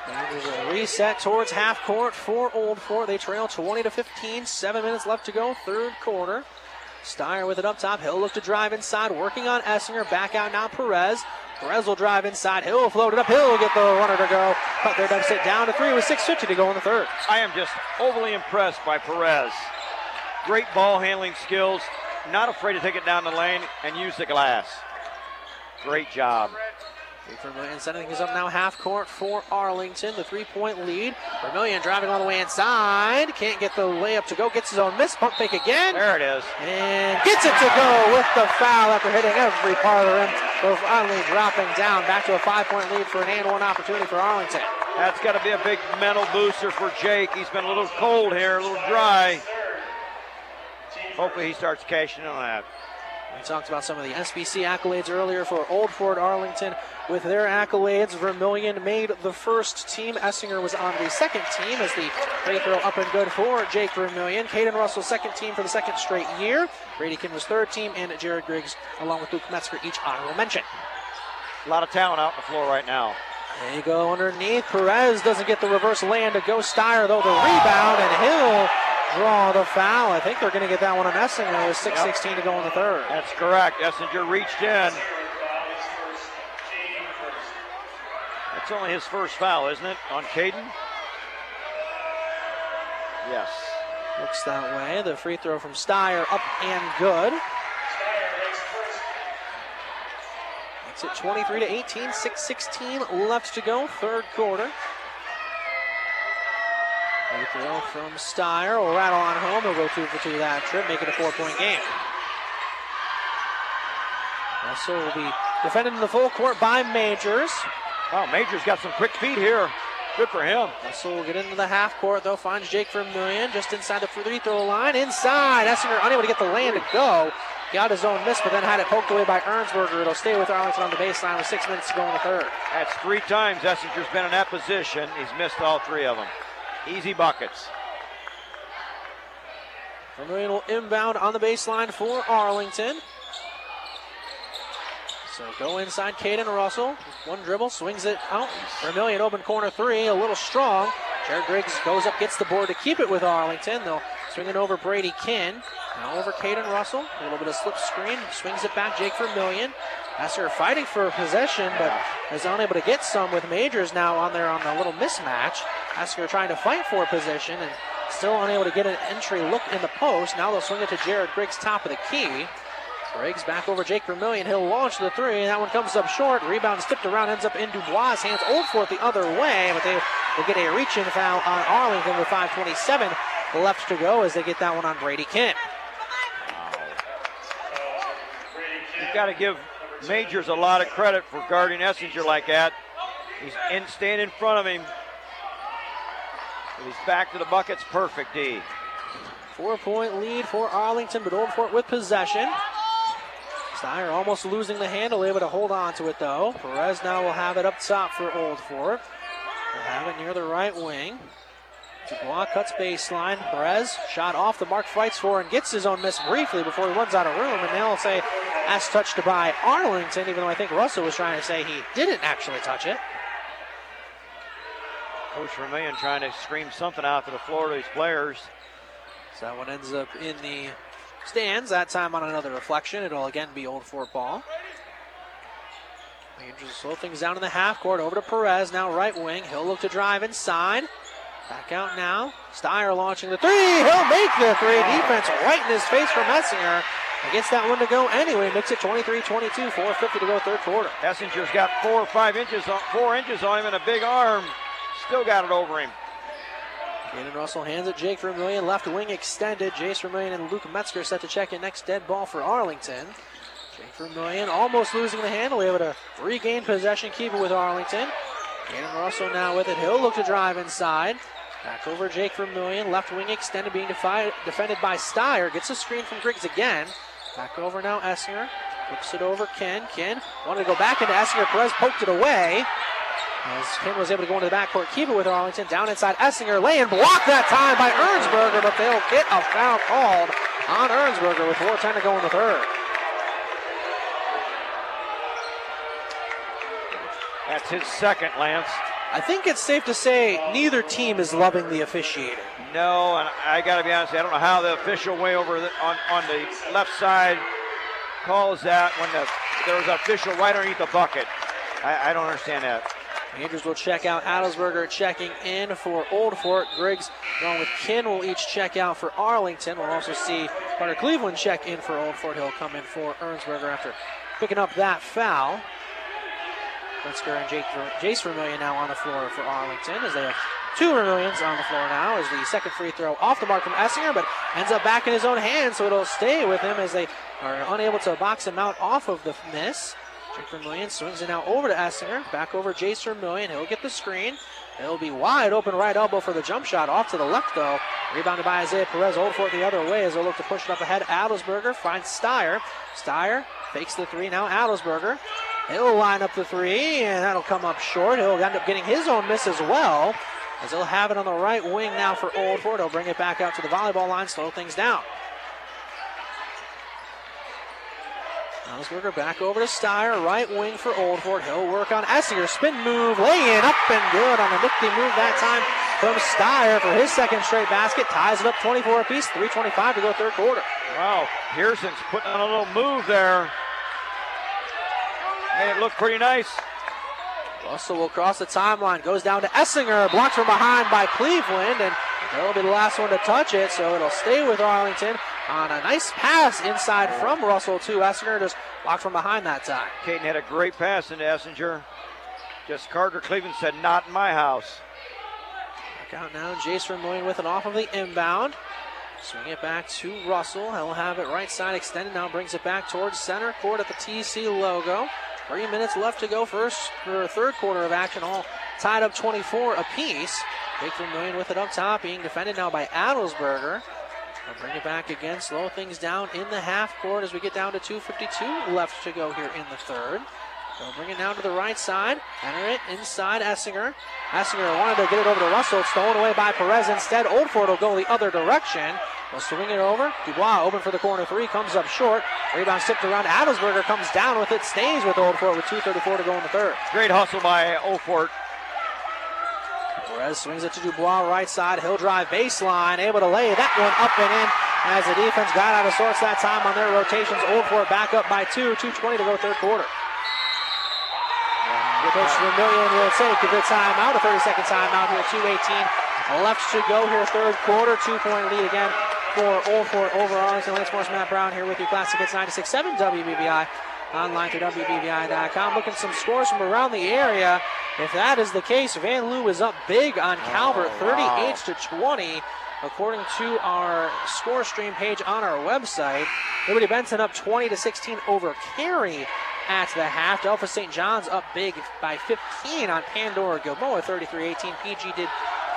There's a reset towards half court for Old Fort. They trail 20 to 15. Seven minutes left to go, third quarter. Steyer with it up top. He'll look to drive inside, working on Essinger. Back out now, Perez. Perez will drive inside. Hill float it up. Hill will get the runner to go. Cut their deficit down to three with 6.50 to go in the third. I am just overly impressed by Perez. Great ball handling skills. Not afraid to take it down the lane and use the glass. Great job. Vermillion setting things up now half court for Arlington. The three point lead. Vermillion driving all the way inside. Can't get the layup to go. Gets his own miss. Pump fake again. There it is. And gets it to go with the foul after hitting every part of the rim. So finally dropping down. Back to a five point lead for an and one opportunity for Arlington. That's got to be a big mental booster for Jake. He's been a little cold here, a little dry. Hopefully he starts cashing in on that. We talked about some of the SBC accolades earlier for Old Fort Arlington. With their accolades, Vermillion made the first team. Essinger was on the second team as the free throw up and good for Jake Vermillion. Caden Russell, second team for the second straight year. Brady Kin was third team, and Jared Griggs, along with Luke Metzger, each honorable mention. A lot of talent out on the floor right now. There you go underneath. Perez doesn't get the reverse land to go Steyer, though the rebound, and Hill draw the foul. I think they're going to get that one on Essinger with 6.16 yep. to go in the third. That's correct. Essinger reached in. That's only his first foul, isn't it, on Caden? Yes. Looks that way. The free throw from Steyer up and good. Makes it 23 to 18, 6-16 left to go, third quarter. Free throw from Steyer will rattle on home. He'll go two for two that trip, make it a four-point game. Russell will be defended in the full court by Majors. Oh, Majors got some quick feet here. Good for him. Russell will get into the half court, though. Finds Jake Vermillion just inside the free throw line. Inside. Essinger unable to get the land to go. Got his own miss, but then had it poked away by Ernsberger. It'll stay with Arlington on the baseline with six minutes to go in the third. That's three times Essinger's been in that position. He's missed all three of them. Easy buckets. Vermillion will inbound on the baseline for Arlington. So go inside Caden Russell. One dribble, swings it out. Vermillion open corner three, a little strong. Jared Griggs goes up, gets the board to keep it with Arlington. They'll swing it over Brady Kin. Now over Caden Russell. A little bit of slip screen. Swings it back, Jake Vermillion. Esser fighting for possession, but is unable to get some with Majors now on there on the little mismatch. Esker trying to fight for position and still unable to get an entry look in the post. Now they'll swing it to Jared Griggs, top of the key. Griggs back over Jake Vermillion. He'll launch the three, and that one comes up short. Rebound tipped around, ends up in Dubois' hands. Old Fort the other way, but they will get a reach-in foul on Arlington with 5:27 left to go as they get that one on Brady Kin. You've got to give Majors a lot of credit for guarding Essinger like that. He's in, staying in front of him. he's back to the buckets. Perfect, D. Four point lead for Arlington, but Old Fort with possession. Steyer almost losing the handle, able to hold on to it though. Perez now will have it up top for Old Fort. They'll have it near the right wing. Dubois cuts baseline. Perez shot off the mark, fights for and gets his own miss briefly before he runs out of room. And they'll say as touched by Arlington, even though I think Russell was trying to say he didn't actually touch it. Coach Vermillion trying to scream something out to the floor to these players. So that one ends up in the stands. That time on another reflection. It'll again be Old Fort ball. Rangers slow things down in the half court. Over to Perez, now right wing. He'll look to drive inside. Back out now. Steyer launching the three. He'll make the three. Defense right in his face from Essinger. Gets that one to go anyway. Makes it 23-22. 4.50 to go third quarter. Essinger's got four or five inches, on, four inches on him and a big arm. Still got it over him. Caden Russell hands it Jake Vermillion. Left wing extended. Jace Vermillion and Luke Metzger set to check in next dead ball for Arlington. Jake Vermillion almost losing the handle. Able to regain possession, keep it with Arlington. Caden Russell now with it. He'll look to drive inside. Back over Jake Vermillion. Left wing extended, being defi- defended by Steyer. Gets a screen from Griggs again. Back over now, Essinger. Flips it over, Kin. Kin wanted to go back into Essinger. Perez poked it away. As Kin was able to go into the backcourt, keep it with Arlington. Down inside Essinger. Lay and blocked that time by Ernsberger, but they'll get a foul called on Ernsberger with 4.10 to go in the third. That's his second, Lance. I think it's safe to say neither team is loving the officiating. No, and I got to be honest, I don't know how the official way over the, on, on the left side calls that when the, there was an official right underneath the bucket. I, I don't understand that. Andrews will check out. Adelsberger checking in for Old Fort. Griggs along with Kin will each check out for Arlington. We'll also see Carter Cleveland check in for Old Fort. He'll come in for Ernsberger after picking up that foul. Metzger and Jake, Jace Vermillion now on the floor for Arlington as they have two Vermillions on the floor now as the second free throw off the mark from Essinger, but ends up back in his own hands, so it'll stay with him as they are unable to box him out off of the miss. Vermillion swings it now over to Essinger, back over Jace Vermillion. He'll get the screen. It'll be wide open right elbow for the jump shot. Off to the left though. Rebounded by Isaiah Perez. Old Fort the other way as they look to push it up ahead. Adelsberger finds Steyer. Steyer fakes the three. Now Adelsberger He'll line up the three, and that'll come up short. He'll end up getting his own miss as well, as he'll have it on the right wing now for Old Fort. He'll bring it back out to the volleyball line, slow things down. Osberger back over to Steyer, right wing for Old Fort. He'll work on Essinger, spin move, lay in, up and good on a nifty move that time from Steyer for his second straight basket. Ties it up 24 apiece, 3.25 to go third quarter. Wow, Pearson's putting on a little move there. Made it look pretty nice. Russell will cross the timeline, goes down to Essinger, blocked from behind by Cleveland, and they'll be the last one to touch it, so it'll stay with Arlington on a nice pass inside from Russell to Essinger, just blocked from behind that time. Caden had a great pass into Essinger. Just Carter Cleveland said, not in my house. Back out now, Jace Vermillion with it off of the inbound. Swing it back to Russell. He'll have it right side extended. Now brings it back towards center court at the TC logo. Three minutes left to go first for third quarter of action, all tied up 24 apiece. Jake Vermillion with it up top, being defended now by Adelsberger. They'll bring it back again, slow things down in the half court as we get down to 2.52 left to go here in the third. They'll bring it down to the right side, enter it inside Essinger. Essinger wanted to get it over to Russell, stolen away by Perez instead. Old Fort will go the other direction. They'll swing it over. Dubois open for the corner three, comes up short. Rebound tipped around. Adelsberger comes down with it, stays with Old Fort with 2.34 to go in the third. Great hustle by Old Fort. Perez swings it to Dubois, right side. He'll drive baseline, able to lay that one up and in as the defense got out of sorts that time on their rotations. Old back up by two, 2.20 to go third quarter. Coach Vermillion will take the timeout, a 30 second timeout here, 2.18 left to go here, third quarter. Two point lead again for Old Fort over Arlington. Lance Morris, Matt Brown here with you. Classic Hits 96.7 WBVI. Online through WBVI.com. Looking some scores from around the area. If that is the case, Vanlue is up big on oh, Calvert, 38 to 20. According to our score stream page on our website, Liberty Benton up 20 to 16 over Carey at the half. Delphos St. John's up big by 15 on Pandora Gilboa, 33-18. PG did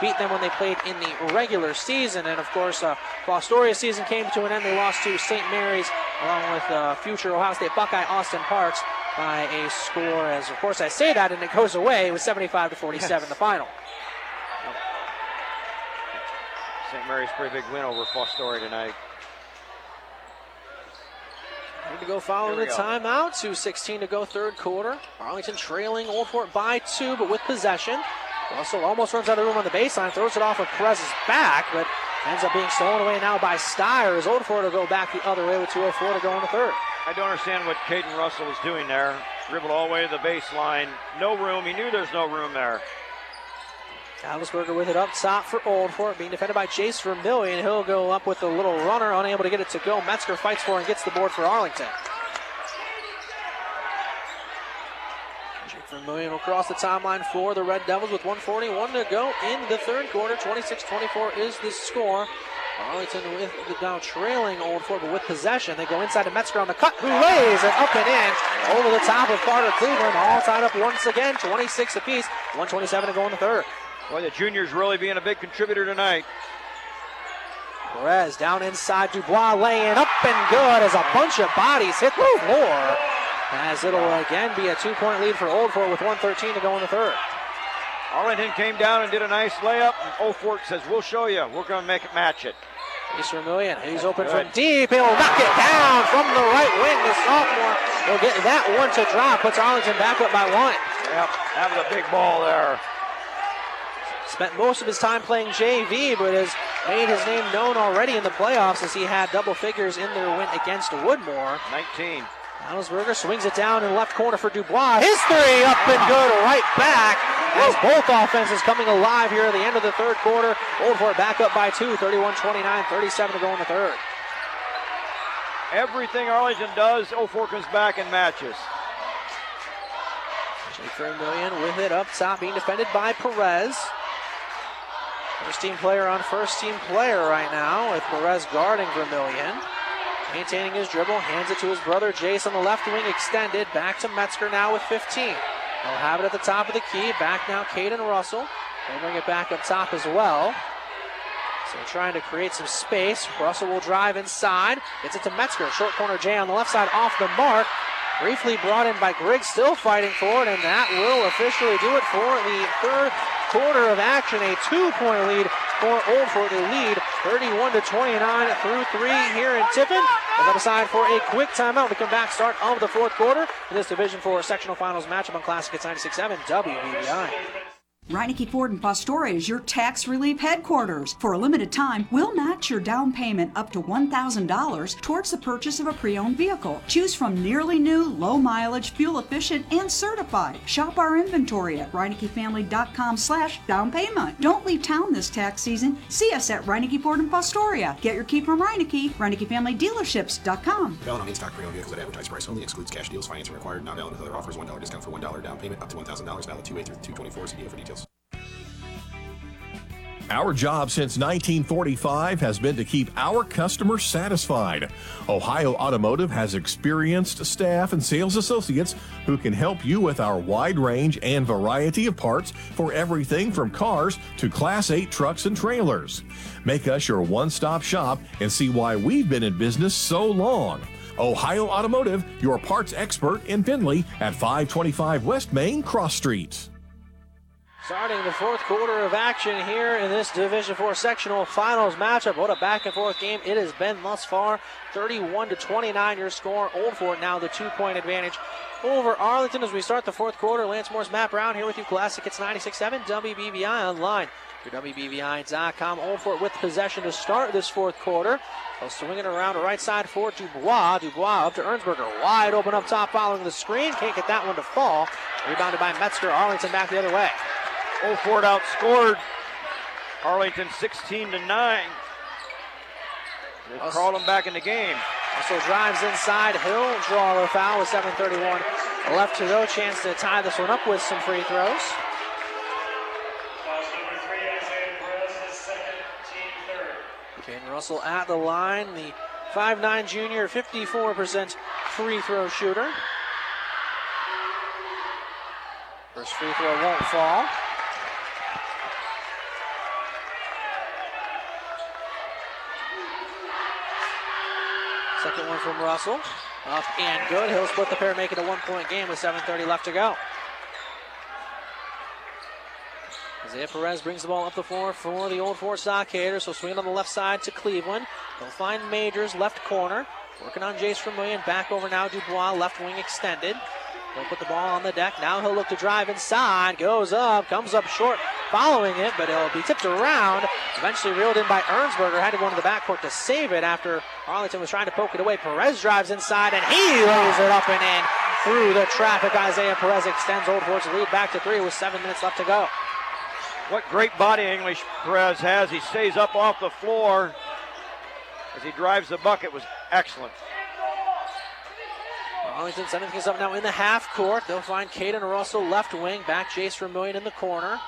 beat them when they played in the regular season. And of course, uh, Fostoria season came to an end. They lost to St. Mary's along with uh, future Ohio State Buckeye Austin Parks by a score. As of course I say that, and it goes away with 75 to 47 the final. St. Mary's pretty big win over Fostoria tonight. Need to go following the go. timeout. 2.16 to go, third quarter. Arlington trailing Old Fort by two, but with possession. Russell almost runs out of room on the baseline, throws it off of Perez's back, but ends up being stolen away now by Steyer. As Old Fort will go back the other way with 2.04 to go in the third. I don't understand what Caden Russell was doing there. Dribbled all the way to the baseline. No room. He knew there's no room there. Adelsberger with it up top for Old Fort, being defended by Jace Vermillion. He'll go up with the little runner, unable to get it to go. Metzger fights for and gets the board for Arlington. Vermillion will cross the timeline for the Red Devils with 141 to go in the third quarter. 26-24 is the score. Arlington with the now trailing Old Fort, but with possession. They go inside to Metzger on the cut, who lays it up and in over the top of Carter Cleveland. All tied up once again, 26 apiece. 127 to go in the third. Boy, the juniors really being a big contributor tonight. Perez down inside. Dubois laying up and good as a bunch of bodies hit the floor. As it'll again be a two point lead for Old Fort with 113 to go in the third. Arlington came down and did a nice layup. And Old Fort says, We'll show you. We're going to make it match it. Jace Vermillion, he's open Good. from deep. He'll knock it down from the right wing. The sophomore will get that one to drop. Puts Arlington back up by one. Yep, having a big ball there. Spent most of his time playing JV, but has made his name known already in the playoffs as he had double figures in their win against Woodmore. 19. Alsberger swings it down in the left corner for Dubois. His three up and good right back as both offenses coming alive here at the end of the third quarter. Old Fort back up by two, 31-29, 37 to go in the third. Everything Arlington does, Old comes back and matches. Jake Vermillion with it up top, being defended by Perez. First team player on first team player right now with Perez guarding Vermillion. Maintaining his dribble, hands it to his brother Jace on the left wing, extended. Back to Metzger now with 15. They'll have it at the top of the key. Back now, Caden Russell. They'll bring it back up top as well. So trying to create some space. Russell will drive inside. Gets it to Metzger. Short corner Jay on the left side off the mark. Briefly brought in by Griggs, still fighting for it, and that will officially do it for the third quarter of action. A two-point lead Oh for Old Fort to lead 31 to 29 through three here in Tiffin. We'll go aside for a quick timeout. We come back, start of the fourth quarter in this Division Four sectional finals matchup on Classic at 96.7 WBVI. Reineke Ford in Fostoria is your tax relief headquarters. For a limited time, we'll match your down payment up to $1,000 towards the purchase of a pre-owned vehicle. Choose from nearly new, low mileage, fuel efficient, and certified. Shop our inventory at ReinekeFamily.com slash down payment. Don't leave town this tax season. See us at Reineke Ford in Fostoria. Get your key from Reineke, ReinekeFamilyDealerships.com. Valid on in-stock pre-owned vehicles at advertised price only. Excludes cash deals. Financing required. Not valid with other offers. $1 discount for $1 down payment. Up to $1,000. Valid 2 8 through 224. See for details. Our job since 1945 has been to keep our customers satisfied. Ohio Automotive has experienced staff and sales associates who can help you with our wide range and variety of parts for everything from cars to Class 8 trucks and trailers. Make us your one stop shop and see why we've been in business so long. Ohio Automotive, your parts expert in Findlay at 525 West Main Cross Street. Starting the fourth quarter of action here in this Division Four sectional finals matchup. What a back and forth game it has been thus far. 31 to 29 your score. Old Fort now the two point advantage over Arlington as we start the fourth quarter. Lance Morris, Matt Brown here with you. Classic, it's 96.7 WBVI online. Your WBVI.com. Old Fort with possession to start this fourth quarter. They'll swing it around the right side for Dubois. Dubois up to Ernsberger. Wide open up top following the screen. Can't get that one to fall. Rebounded by Metzger. Arlington back the other way. Old Fort outscored Arlington 16 to 9. They crawled them back in the game. Also drives inside. He'll draw a foul with 7:31 left to go. Chance to tie this one up with some free throws. Caden Russell at the line. The 5'9 junior, 54% free throw shooter. First free throw won't fall. Second one from Russell. Up and good. He'll split the pair, make it a one point game with 7.30 left to go. Isaiah Perez brings the ball up the floor for the Old Fort Stockaders. So swing on the left side to Cleveland. They'll find Majors left corner. Working on Jace Vermillion. Back over now. Dubois left wing extended. He'll put the ball on the deck. Now he'll look to drive inside. Goes up. Comes up short following it, but it'll be tipped around. Eventually reeled in by Ernsberger. Had to go into the backcourt to save it after Arlington was trying to poke it away. Perez drives inside and he lays it up and in through the traffic. Isaiah Perez extends Old Fort's lead back to three with seven minutes left to go. What great body English Perez has. He stays up off the floor as he drives the bucket was excellent. Arlington setting things up now in the half court. They'll find Caden Russell left wing. Back Jace Vermillion in the corner.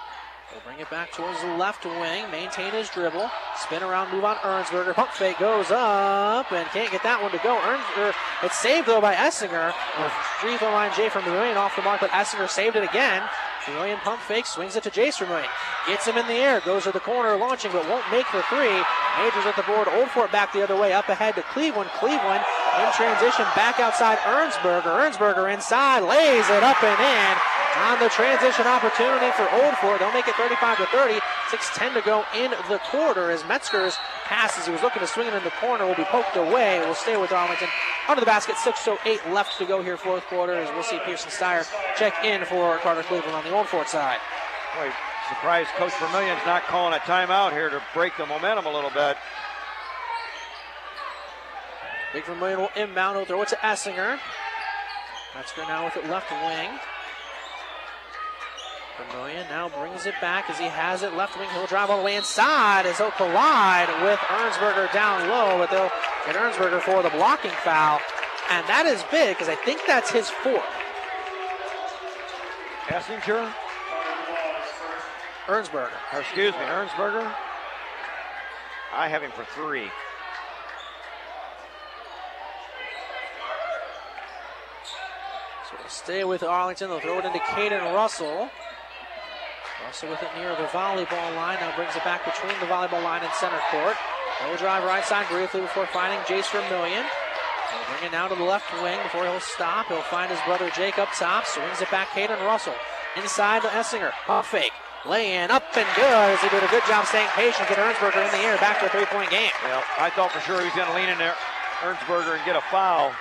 They'll bring it back towards the left wing. Maintain his dribble. Spin around, move on Ernsberger. Pump fake goes up and can't get that one to go. Ernsberger, it's saved though by Essinger. Free throw line Jay from Vermillion off the mark, but Essinger saved it again. Vermillion pump fake, swings it to Jace Vermillion. Gets him in the air, goes to the corner, launching, but won't make the three. Majors at the board. Old Fort back the other way. Up ahead to Cleveland. Cleveland in transition back outside Ernsberger. Ernsberger inside. Lays it up and in on the transition opportunity for Old Fort. They'll make it 35 to 30. 6-10 to go in the quarter as Metzger's pass as he was looking to swing it in the corner will be poked away. We'll stay with Arlington under the basket. 6:08 left to go here, fourth quarter. As we'll see Pearson Steyer check in for Carter Cleveland on the Old Fort side. Boy, surprised Coach Vermillion's not calling a timeout here to break the momentum a little bit. Big Vermillion will inbound. He'll throw it to Essinger. Metzger now with it left wing. Vermillion now brings it back as he has it left wing. He'll drive all the way inside as he'll collide with Ernsberger down low, but they'll get Ernsberger for the blocking foul. And that is big because I think that's his fourth. Essinger? Ernsberger. Or excuse me, Ernsberger? I have him for three. So we'll stay with Arlington. They'll throw it into Caden Russell. Russell with it near the volleyball line. Now brings it back between the volleyball line and center court. He'll drive right side briefly before finding Jace Vermillion. He'll bring it now to the left wing before he'll stop. He'll find his brother Jake up top. Swings it back, Caden Russell. Inside to Essinger. Pump fake. Lay in, up and good as he did a good job staying patient. Get Ernsberger in the air. Back to a three point game. Well, I thought for sure he was going to lean in there, Ernsberger, and get a foul.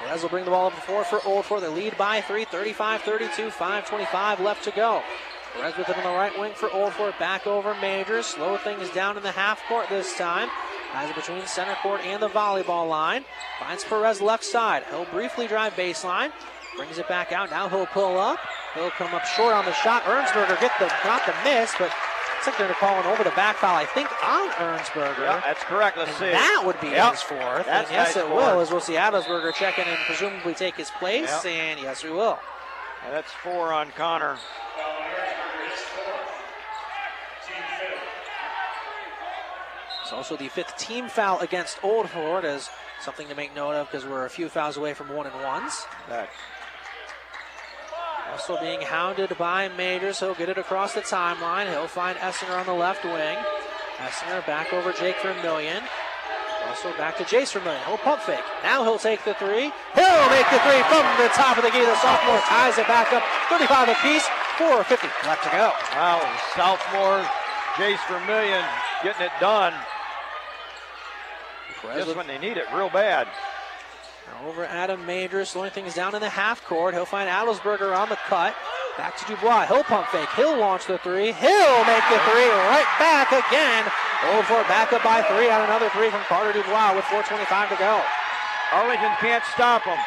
Perez will bring the ball up the floor for Old Fort. They lead by three, 35 32, 5.25 left to go. Perez with it on the right wing for Old Fort. Back over Majors. Slow things down in the half court this time. Has it between center court and the volleyball line. Finds Perez left side. He'll briefly drive baseline. Brings it back out. Now he'll pull up. He'll come up short on the shot. Ernsberger get the not the miss, but looks like they're calling over the back foul. I think on Ernsberger. Yeah, that's correct. Let's And see. That would be Yep. his fourth. That's and yes, his it will, as we'll see Adelsberger check in and presumably take his place. Yep. And yes, we will. Yeah, that's four on Connor. It's also the fifth team foul against Old Fort as something to make note of because we're a few fouls away from one and ones. That. Also being hounded by Majors. He'll get it across the timeline. He'll find Essinger on the left wing. Essinger back over Jake Vermillion. Also back to Jace Vermillion. He'll pump fake. Now he'll take the three. He'll make the three from the top of the key. The sophomore ties it back up. 35 apiece. 4.50 left to go. Wow, sophomore Jace Vermillion getting it done. Just when they need it real bad. Now over Adam Majors, slowing things down in the half court. He'll find Adelsberger on the cut. Back to Dubois. He'll pump fake. He'll launch the three. He'll make the three right back again. Oh, Old Fort back up by three on another three from Carter Dubois with 4.25 to go. Arlington can't stop him.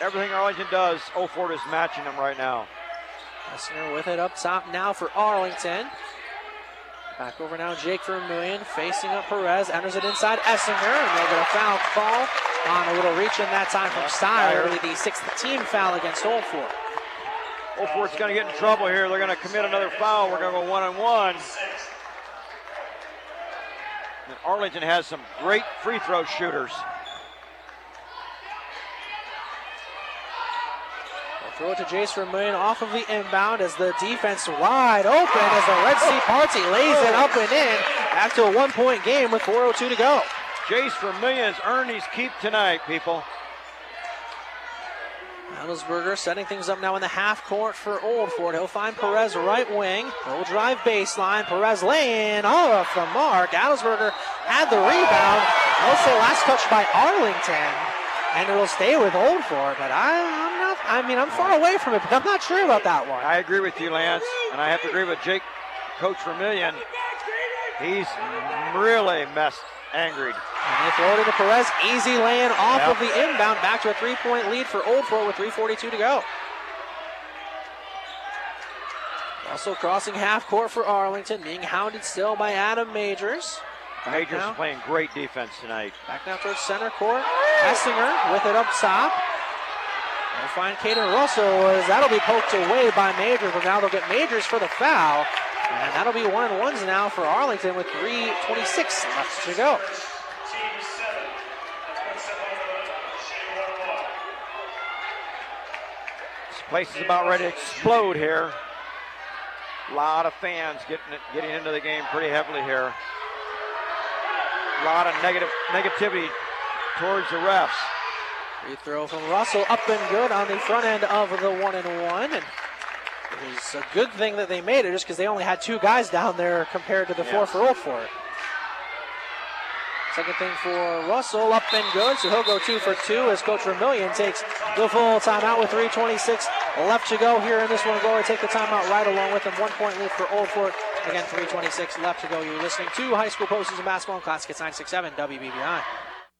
Everything Arlington does, Old is matching them right now. Essinger with it up top now for Arlington. Back over now, Jake Vermillion facing up Perez, enters it inside Essinger, and they'll get a foul call on a little reach in that time from Steyer, It'll the sixth team foul against Old Fort. Old Fort's going to get in trouble here. They're going to commit another foul. We're going to go one on one. And Arlington has some great free throw shooters. Throw it to Jace Vermillion off of the inbound as the defense wide open as the Red Sea Party lays it up and in. Back to a one point game with 4.02 to go. Jace Vermillion has earned his keep tonight, people. Adelsberger setting things up now in the half court for Old Fort. He'll find Perez right wing. He'll drive baseline. Perez laying off the mark. Adelsberger had the rebound. I'll say last touch by Arlington. And it'll stay with Old Fort, but I, I'm not, I mean, I'm far away from it, but I'm not sure about that one. I agree with you, Lance, and I have to agree with Jake, Coach Vermillion. He's really messed, angry. And they throw it into Perez. Easy laying off Yep. of the inbound. Back to a three point lead for Old Fort with 3.42 to go. Also crossing half court for Arlington, being hounded still by Adam Majors. Back Majors now, playing great defense tonight. back now towards center court. Essinger with it up top. They'll find Caden Russell as that'll be poked away by Majors, but now they'll get Majors for the foul. And that'll be one and ones now for Arlington with 3.26 left to go. This place is about ready to explode here. A lot of fans getting it, getting into the game pretty heavily here. A lot of negative negativity towards the refs. Free throw from Russell, up and good on the front end of the one and one. And it was a good thing that they made it just because they only had two guys down there compared to the four for oh Old Fort. Second thing for Russell, up and good, so he'll go two for two as Coach Vermillion takes the full timeout with 3.26 left to go here in this one. Go take the timeout right along with them. One point lead for oh Old Fort. Again, 3.26 left to go. You're listening to High School Postseason Basketball and Classic at 967 WBVI.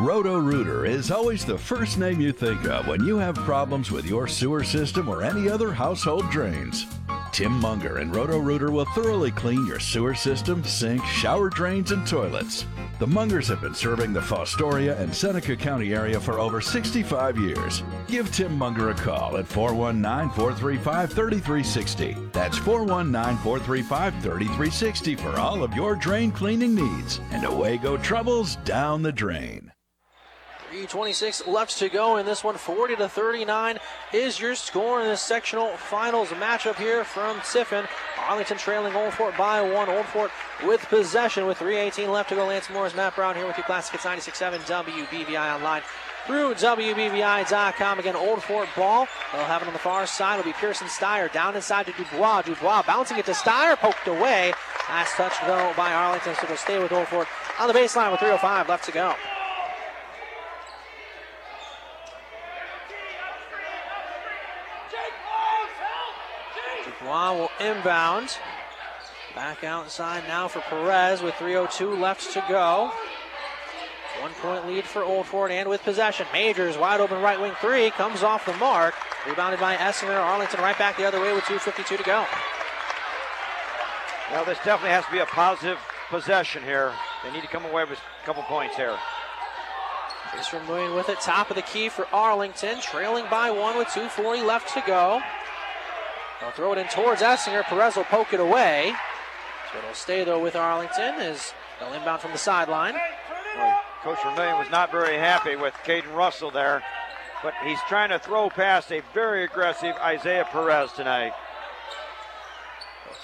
Roto Rooter is always the first name you think of when you have problems with your sewer system or any other household drains. Tim Munger and Roto Rooter will thoroughly clean your sewer system, sink, shower drains, and toilets. The Mungers have been serving the Fostoria and Seneca County area for over 65 years. Give Tim Munger a call at 419 435 3360. That's 419 435 3360 for all of your drain cleaning needs. And away go troubles down the drain. 326 left to go in this one 40 to 39 is your score in this sectional finals matchup here from Tiffin arlington trailing old fort by one old fort with possession with 318 left to go lance morris matt brown here with you classic at 96.7 wbvi online through WBVI.com. Again, Old Fort ball. They'll have it on the far side. It'll be Pearson Steyer down inside to Dubois. Dubois bouncing it to Steyer, poked away. Last touch, though, by Arlington, so they'll stay with Old Fort on the baseline with 3.05 left to go. Dubois will inbound. Back outside now for Perez with 3.02 left to go. One point lead for Old Fort and with possession. Majors wide open right wing three comes off the mark. Rebounded by Essinger. Arlington right back the other way with 2.52 to go. Well, this definitely has to be a positive possession here. They need to come away with a couple points here. Jace Vermillion with it, top of the key for Arlington, trailing by one with 2.40 left to go. They'll throw it in towards Essinger. Perez will poke it away. So it'll stay though with Arlington as they'll inbound from the sideline. Boy, Coach Vermillion was not very happy with Caden Russell there, but he's trying to throw past a very aggressive Isaiah Perez tonight.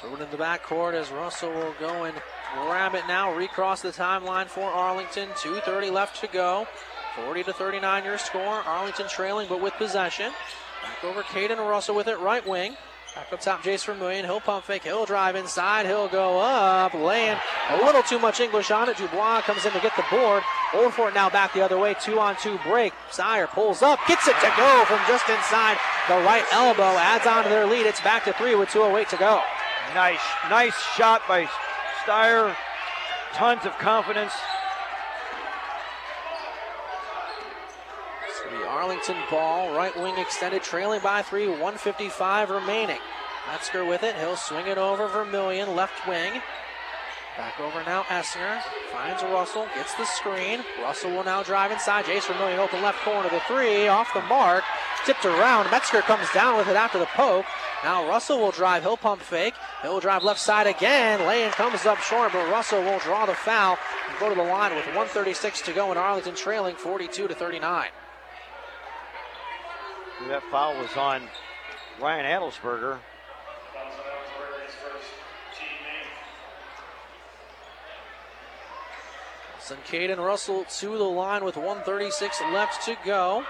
Throw it in the backcourt as Russell will go and grab it now, recross the timeline for Arlington. 2.30 left to go. 40 to 39 your score. Arlington trailing but with possession. Back over Caden Russell with it, right wing. Back up top, Jace Vermillion. He'll pump fake. He'll drive inside. He'll go up, laying a little too much English on it. Dubois comes in to get the board. Old Fort now back the other way. Two on two break. Steyer pulls up, gets it to go from just inside the right elbow. Adds on to their lead. It's back to three with 2.08 to go. Nice, nice shot by Steyer. Tons of confidence. The Arlington ball, right wing extended, trailing by three, 155 remaining. Metzger with it, he'll swing it over Vermillion, left wing. Back over now, Essinger finds Russell, gets the screen. Russell will now drive inside. Jace Vermillion open left corner, of the three, off the mark, tipped around. Metzger comes down with it after the poke. Now Russell will drive, he'll pump fake. He'll drive left side again. Lane comes up short, but Russell will draw the foul and go to the line with 136 to go, and Arlington trailing 42 to 39. That foul was on Ryan Adelsberger. Send Caden Russell to the line with 136 left to go.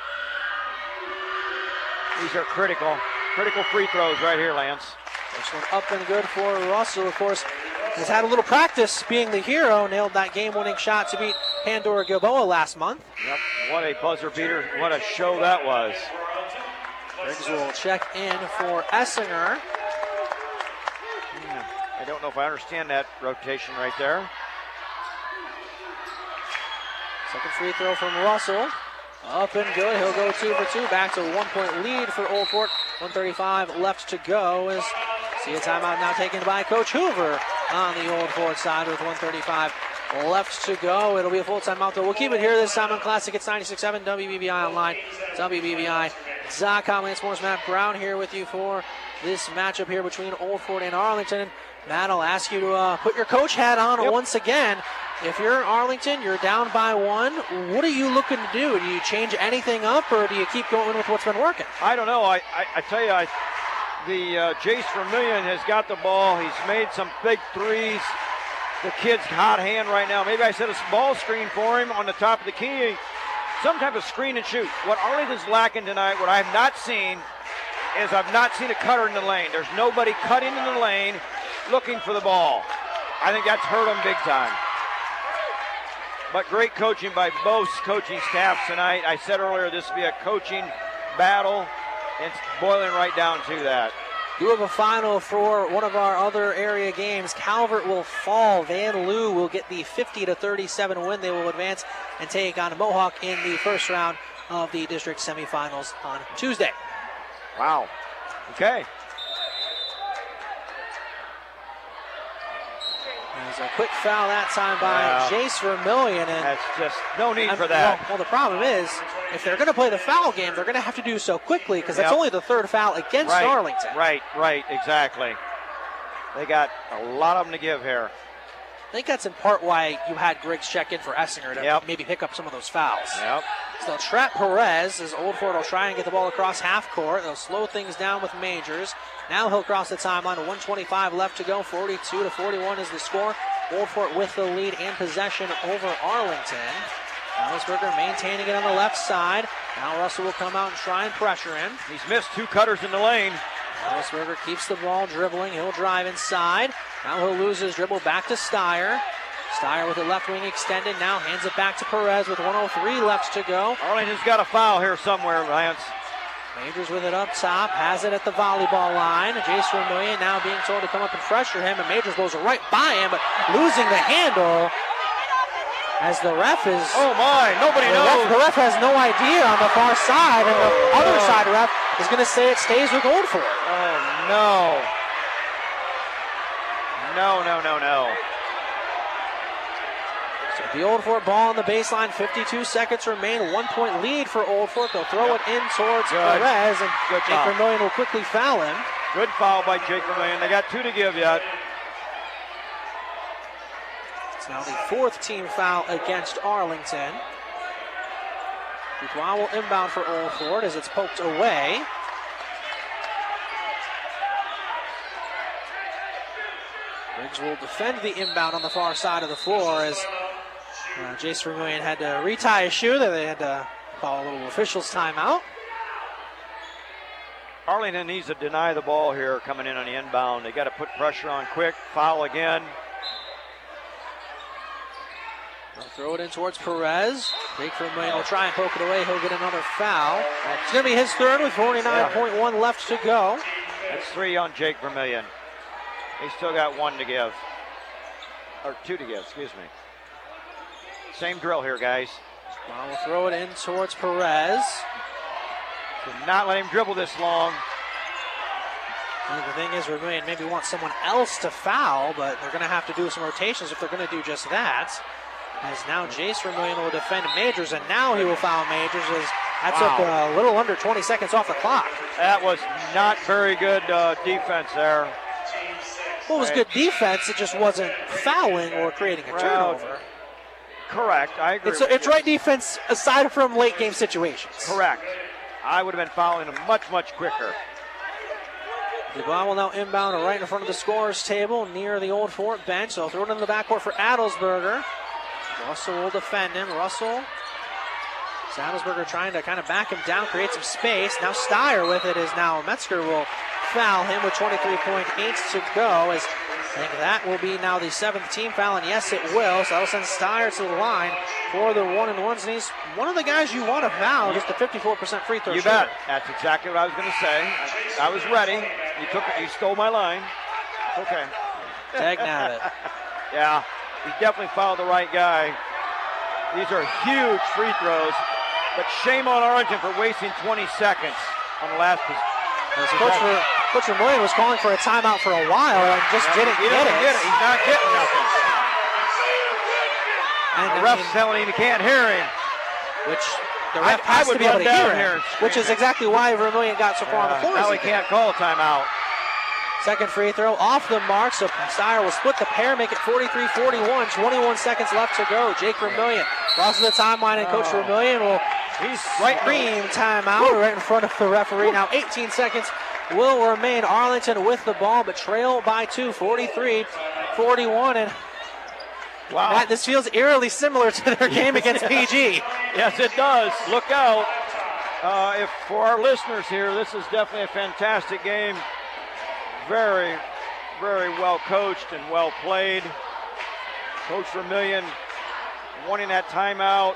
These are critical, critical free throws right here, Lance. This one up and good for Russell, of course. Has had a little practice being the hero. Nailed that game-winning shot to beat Pandora Gilboa last month. Yep, what a buzzer beater! What a show that was. Griggs will check in for Essinger. I don't know if I understand that rotation right there. Second free throw from Russell. Up and good. He'll go two for two. Back to one point lead for Old Fort. 135 left to go as See a timeout now taken by Coach Hoover on the Old Fort side with 135 left to go. It'll be a full timeout though. We'll keep it here this time on Classic. It's 96.7 WBVI online, WBVI.com. Lance Morris, Matt Brown here with you for this matchup here between Old Fort and Arlington. Matt, I'll ask you to uh, put your coach hat on yep. once again. If you're Arlington, you're down by one. What are you looking to do? Do you change anything up, or do you keep going with what's been working? I don't know. I, I, I tell you, I, the uh, Jace Vermillion has got the ball. He's made some big threes. The kid's hot hand right now. Maybe I set a ball screen for him on the top of the key. Some type of screen and shoot. What Arlington's lacking tonight, what I have not seen, is I've not seen a cutter in the lane. There's nobody cutting in the lane looking for the ball. I think that's hurt them big time. But great coaching by both coaching staffs tonight. I said earlier this would be a coaching battle. It's boiling right down to that. Do have a final for one of our other area games. Calvert will fall. Vanlue will get the 50 to 37 win. They will advance and take on Mohawk in the first round of the district semifinals on Tuesday. Wow. Okay. There's a quick foul that time by yeah. Jace Vermillion. And That's just no need for that. Well, well, the problem is, if they're going to play the foul game, they're going to have to do so quickly because yep. that's only the third foul against right. Arlington. Right, right, exactly. They got a lot of them to give here. I think that's in part why you had Griggs check in for Essinger to yep. maybe pick up some of those fouls. Yep. So they'll trap Perez as Old Fort will try and get the ball across half court. They'll slow things down with Majors. Now he'll cross the timeline. 125 left to go. 42 to 41 is the score. Old Fort with the lead and possession over Arlington. Adelsberger maintaining it on the left side. Now Russell will come out and try and pressure him. He's missed two cutters in the lane. Adelsberger keeps the ball dribbling. He'll drive inside. Now he'll lose his dribble back to Steyer. Steyer with the left wing extended. Now hands it back to Perez with 103 left to go. Arlington's got a foul here somewhere, Lance. Majors with it up top, has it at the volleyball line. Jace Vermillion now being told to come up and pressure him, and Majors goes right by him, but losing the handle as the ref is. Oh my, nobody the knows. Ref, the ref has no idea on the far side, and the oh. other side ref is going to say it stays with Old Fort. Oh no. No, no, no, no. The Old Fort ball on the baseline, 52 seconds remain, one point lead for Old Fort. They'll throw yep. it in towards Good. Perez, and Good Jake foul. Vermillion will quickly foul him. Good foul by Jake Vermillion. They got two to give yet. It's now the fourth team foul against Arlington. Dubois will inbound for Old Fort as it's poked away. Griggs will defend the inbound on the far side of the floor as uh, Jace Vermillion had to retie his shoe. That they had to call a little officials timeout. Arlington needs to deny the ball here coming in on the inbound. They got to put pressure on quick. Foul again. They'll throw it in towards Perez. Jake Vermillion will try and poke it away. He'll get another foul. It's going to be his third with 49.1 yeah. left to go. That's three on Jake Vermillion. He's still got one to give. Or two to give, excuse me. Same drill here, guys. Well, we'll throw it in towards Perez. Do not let him dribble this long. And the thing is, we're going to maybe want someone else to foul, but they're going to have to do some rotations if they're going to do just that. As now Jace Vermillion will defend Majors, and now he will foul Majors as that wow. took a little under 20 seconds off the clock. That was not very good uh, defense there. Well, it was good defense. It just wasn't fouling or creating a turnover. Correct. I agree. It's, it's right defense aside from late game situations. Correct. I would have been fouling him much, much quicker. Dubois will now inbound right in front of the scorers table near the Old Fort bench. So throw it in the backcourt for Adelsberger. Russell will defend him. Russell. Adelsberger trying to kind of back him down, create some space. Now Steyer with it is now Metzger will foul him with 23.8 to go as I think that will be now the seventh team foul, and yes, it will. So that'll send Steyer to the line for the one and ones, and he's one of the guys you want to foul, just a 54% free throw. You shooter. bet. That's exactly what I was going to say. I, I, was ready. You took, you stole my line. Okay. Tag Nabbit. yeah, he definitely fouled the right guy. These are huge free throws, but shame on Arlington for wasting 20 seconds on the last. Coach, for, Coach Vermillion was calling for a timeout for a while and just didn't he get doesn't it. get it. He's not getting nothing. And the I ref's mean- telling him he can't hear him. Which the ref I has would to be able to hear him, which is exactly why Vermillion got so far on the Uh, floor. now he can't call a timeout. Second free throw off the mark, so Steyer will split the pair, make it 43-41. 21 seconds left to go. Jake Vermillion crosses the timeline, and Coach Oh. Vermillion will He's right scream timeout right in front of the referee. Now 18 seconds will remain. Arlington with the ball, but trail by two, 43-41. And Wow. Matt, this feels eerily similar to their game against PG. Yes, it does. Look out. Uh, if for our listeners here, this is definitely a fantastic game. Very, very well coached and well played. Coach Vermillion wanting that timeout.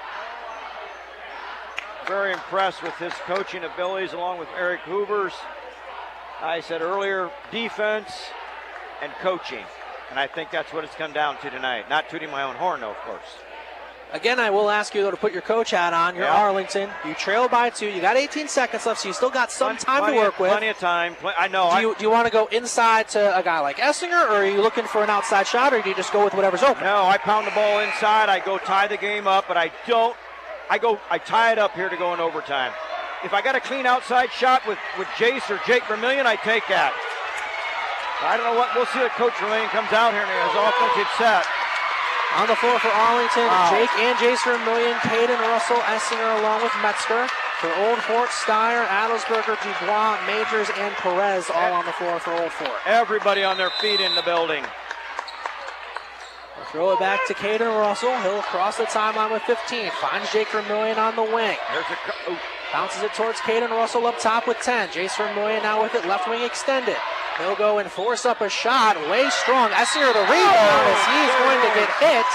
Very impressed with his coaching abilities along with Eric Hoover's. I said earlier, defense and coaching. And I think that's what it's come down to tonight. Not tooting my own horn, though, of course. Again, I will ask you though to put your coach hat on. You're Yeah. Arlington. You trail by two. You got 18 seconds left, so you still got some time plenty to of- work with. Plenty of time. Pl- I know. Do I- you, do you want to go inside to a guy like Essinger, or are you looking for an outside shot, or do you just go with whatever's open? No, I pound the ball inside. I go tie the game up, but I don't. I go. I tie it up here to go in overtime. If I got a clean outside shot with with Jace or Jake Vermillion, I take that. I don't know what. We'll see what Coach Vermillion comes out here in his offensive set. On the floor for Arlington, Wow. Jake and Jace Vermillion, Caden Russell, Essinger along with Metzger. For Old Fort, Steyer, Adelsberger, Dubois, Majors, and Perez all on the floor for Old Fort. Everybody on their feet in the building. Throw it back to Caden Russell. He'll cross the timeline with 15. Finds Jake Vermillion on the wing. There's a. ooh. Bounces it towards Caden Russell up top with 10. Jace Vermillion now with it, left wing extended. He'll go and force up a shot, way strong. Essinger the rebound as he is going to get hit.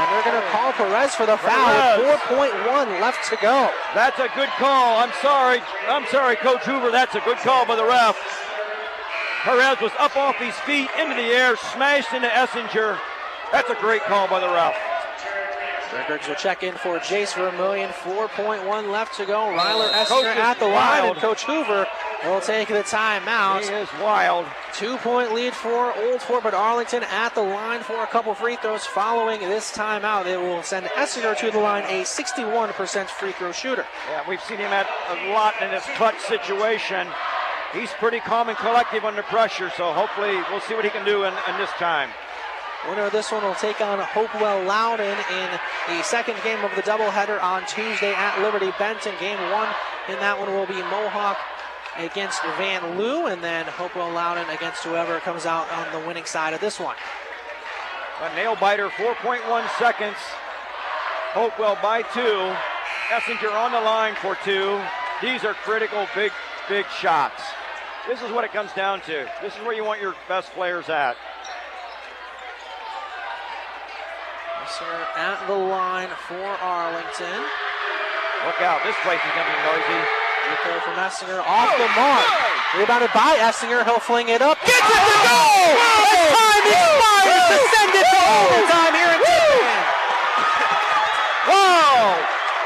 And they're going to call Perez for the foul with 4.1 left to go. That's a good call. I'm sorry. I'm sorry, Coach Hoover. That's a good call by the ref. Perez was up off his feet into the air, smashed into Essinger. That's a great call by the ref. Records will check in for Jace Vermillion. 4.1 left to go. Ryler Essinger at the line, and Coach Hoover will take the timeout. He is wild. Two point lead for Old Fort, but Arlington at the line for a couple free throws. Following this timeout, they will send Essinger to the line, a 61% free throw shooter. Yeah, we've seen him at a lot in this clutch situation. He's pretty calm and collective under pressure, so hopefully we'll see what he can do in, in this time. Winner of this one will take on Hopewell Loudon in the second game of the doubleheader on Tuesday at Liberty Benton. Game one in that one will be Mohawk against Vanlue, and then Hopewell Loudon against whoever comes out on the winning side of this one. A nail biter, 4.1 seconds. Hopewell by two. Essinger on the line for two. These are critical, big, big shots. This is what it comes down to. This is where you want your best players at. Essinger at the line for Arlington. Look out, this place is going to be noisy. Good throw from Essinger off the oh, mark. Rebounded by Essinger. He'll fling it up. Gets it to go! Oh, As time expires to send it to overtime here in Tiffin. Whoa!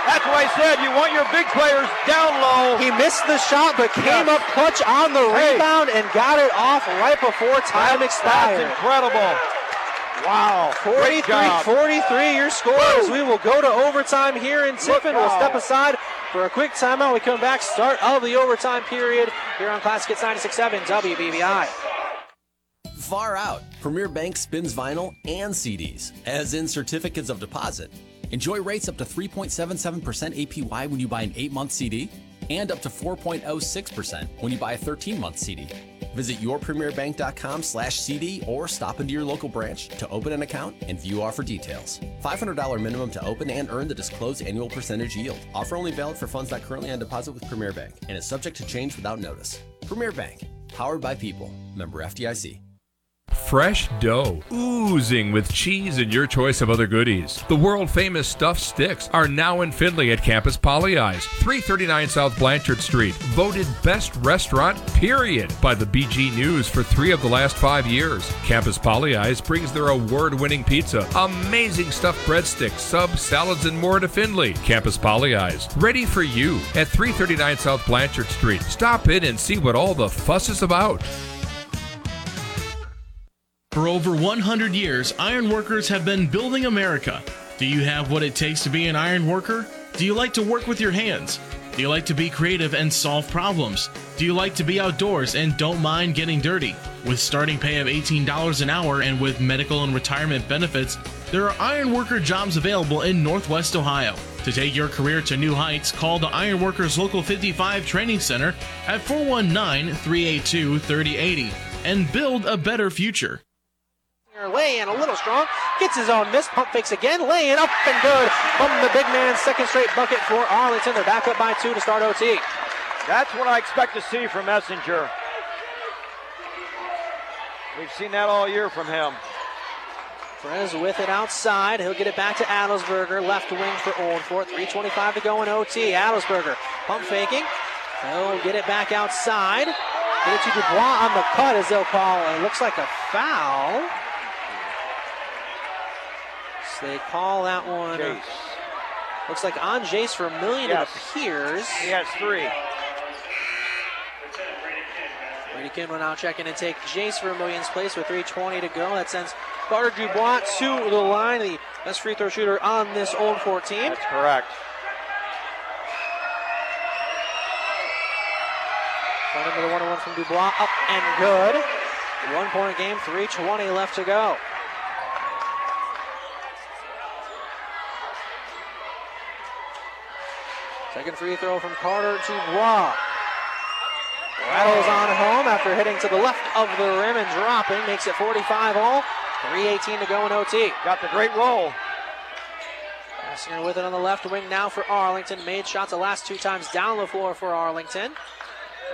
That's what I said. You want your big players down low. He missed the shot, but came up clutch on the Hey. rebound and got it off right before time That's expired. incredible. Wow. Great 43 job. 43 your score as we will go to overtime here in Tiffin. We'll step aside for a quick timeout. We come back, start of the overtime period here on Classic Hits 96.7 WBVI. Far out. Premier Bank spins vinyl and CDs, as in certificates of deposit. Enjoy rates up to 3.77% APY when you buy an 8 month CD and up to 4.06% when you buy a 13 month CD. Visit yourpremierbank.com slash CD or stop into your local branch to open an account and view offer details. $500 minimum to open and earn the disclosed annual percentage yield. Offer only valid for funds not currently on deposit with Premier Bank and is subject to change without notice. Premier Bank, powered by people. Member FDIC. Fresh dough, oozing with cheese and your choice of other goodies. The world famous stuffed sticks are now in Findlay at Campus Pollyeyes, 339 South Blanchard Street. Voted best restaurant, period, by the BG News for three of the last five years. Campus Pollyeyes brings their award winning pizza, amazing stuffed breadsticks, subs, salads, and more to Findlay. Campus Pollyeyes, ready for you at 339 South Blanchard Street. Stop in and see what all the fuss is about. For over 100 years, iron workers have been building America. Do you have what it takes to be an iron worker? Do you like to work with your hands? Do you like to be creative and solve problems? Do you like to be outdoors and don't mind getting dirty? With starting pay of $18 an hour and with medical and retirement benefits, there are iron worker jobs available in Northwest Ohio. To take your career to new heights, call the Iron Workers Local 55 Training Center at 419 382 3080 and build a better future. Lay in a little strong, gets his own miss, pump fakes again, laying up and good from the big man. Second straight bucket for Arlington. They're back up by two to start OT. That's what I expect to see from Essinger. We've seen that all year from him. Perez with it outside. He'll get it back to Adelsberger. Left wing for Old Fort. 3.25 to go in OT. Adelsberger pump faking. He'll get it back outside. Get it to Dubois on the cut as they'll call. It looks like a foul. They call that one. Uh, Jace. Looks like on Jace Vermillion Yes. it appears. He has three. Brady Kin will now check in and take Jace Vermillion's place with 3.20 to go. That sends Carter Dubois to the line, the best free throw shooter on this Old Fort team. That's correct. Front into the one on one from Dubois, up and good. One point game, 3.20 left to go. Second free throw from Carter to Dubois. Rattles on home after hitting to the left of the rim and dropping. Makes it 45 all. 3.18 to go in OT. Got the great roll. Essinger with it on the left wing now for Arlington. Made shots the last two times down the floor for Arlington.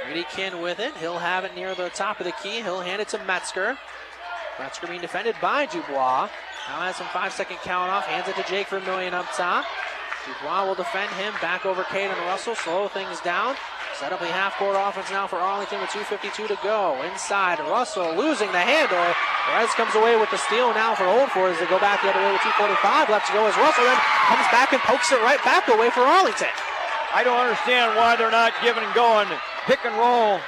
Brady Kin with it. He'll have it near the top of the key. He'll hand it to Metzger. Metzger being defended by Dubois. Now has some five second count off. Hands it to Jake Vermillion up top. Dubois will defend him. Back over Caden Russell. Slow things down. Set up the half court offense now for Arlington with 2.52 to go. Inside, Russell losing the handle. Perez comes away with the steal now for Old Fort as they go back the other way with 2.45 left to go as Russell then comes back and pokes it right back away for Arlington. I don't understand why they're not giving and going. Pick and roll.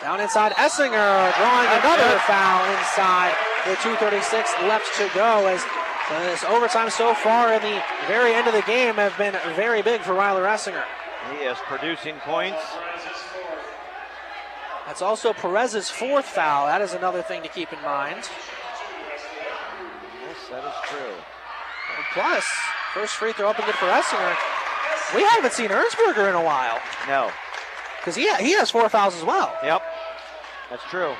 Down inside, Essinger drawing That's another it. foul inside with 2.36 left to go as this overtime so far in the very end of the game have been very big for Ryler Essinger. He is producing points. That's also Perez's fourth foul. That is another thing to keep in mind. Yes, that is true. Plus, first free throw up and good for Essinger. We haven't seen Ernsberger in a while No. because he, he has four fouls as well. Yep. That's true.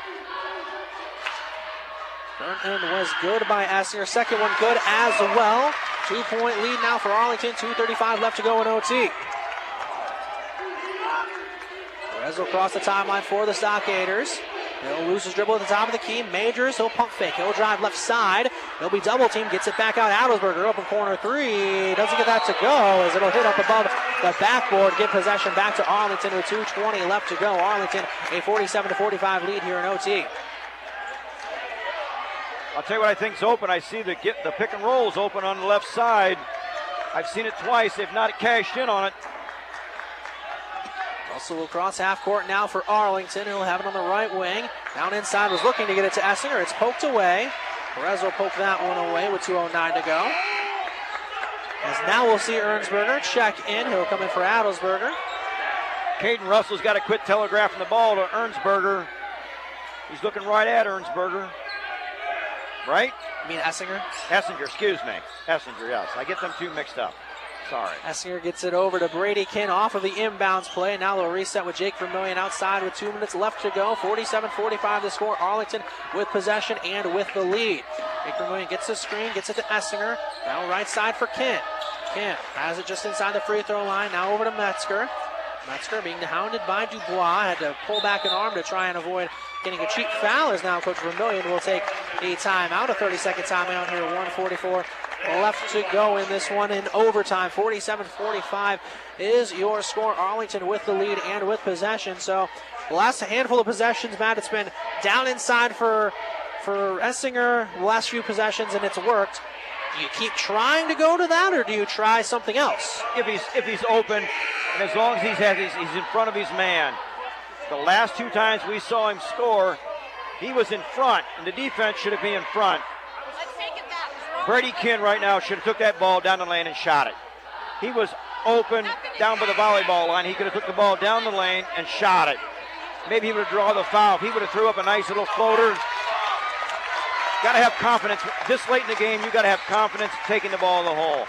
Front end was good by Essinger. Second one good as well. Two point lead now for Arlington. 2.35 left to go in OT. Perez will cross the timeline for the Stockaders. He'll lose his dribble at the top of the key. Majors, he'll pump fake. He'll drive left side. He'll be double teamed. Gets it back out. Adelsberger, open corner three. Doesn't get that to go as it'll hit up above the backboard. Give possession back to Arlington with 2.20 left to go. Arlington, a 47 to 45 lead here in OT. I'll tell you what I think's open. I see the get the pick and rolls open on the left side. I've seen it twice. They've not cashed in on it. Russell will cross half court now for Arlington. He'll have it on the right wing. Down inside was looking to get it to Essinger. It's poked away. Perez will poke that one away with 2.09 to go. As now we'll see Ernsberger check in. He'll come in for Adelsberger. Caden Russell's got to quit telegraphing the ball to Ernsberger. He's looking right at Ernsberger. Right? I mean Essinger? Essinger, excuse me. Essinger, yes. I get them two mixed up. Sorry. Essinger gets it over to Brady Kin off of the inbounds play. Now they'll reset with Jake Vermillion outside with two minutes left to go. 47-45 the score. Arlington with possession and with the lead. Jake Vermillion gets the screen, gets it to Essinger. Now right side for Kin. Kin has it just inside the free throw line. Now over to Metzger. Metzger being hounded by Dubois. Had to pull back an arm to try and avoid getting a cheap foul as now Coach Vermillion will take a timeout, a 30 second timeout here, 144 left to go in this one in overtime. 47 45 is your score. Arlington with the lead and with possession. So, the last handful of possessions, Matt, it's been down inside for for Essinger last few possessions, and it's worked. Do you keep trying to go to that, or do you try something else? If he's if he's open, and as long as he's he's, he's in front of his man. The last two times we saw him score, he was in front, and the defense should have been in front. Brady Kin right now should have took that ball down the lane and shot it. He was open down by the volleyball line. He could have took the ball down the lane and shot it. Maybe he would have drawn the foul. If he would have threw up a nice little floater. Got to have confidence. This late in the game, you got to have confidence taking the ball in the hole.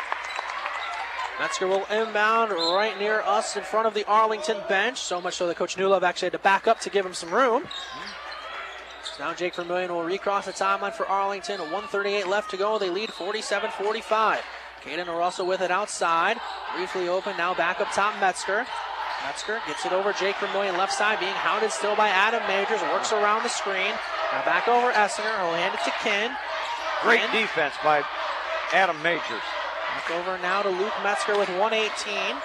Metzger will inbound right near us in front of the Arlington bench. So much so that Coach Newlove actually had to back up to give him some room. Now Jake Vermillion will recross the timeline for Arlington. 138 left to go. They lead 47-45. Caden Russell with it outside. Briefly open. Now back up top Metzger. Metzger gets it over Jake Vermillion left side, being hounded still by Adam Majors. Works around the screen. Now back over Essinger. He'll hand it to Kin. Great Kin. defense by Adam Majors. Back over now to Luke Metzger with 118.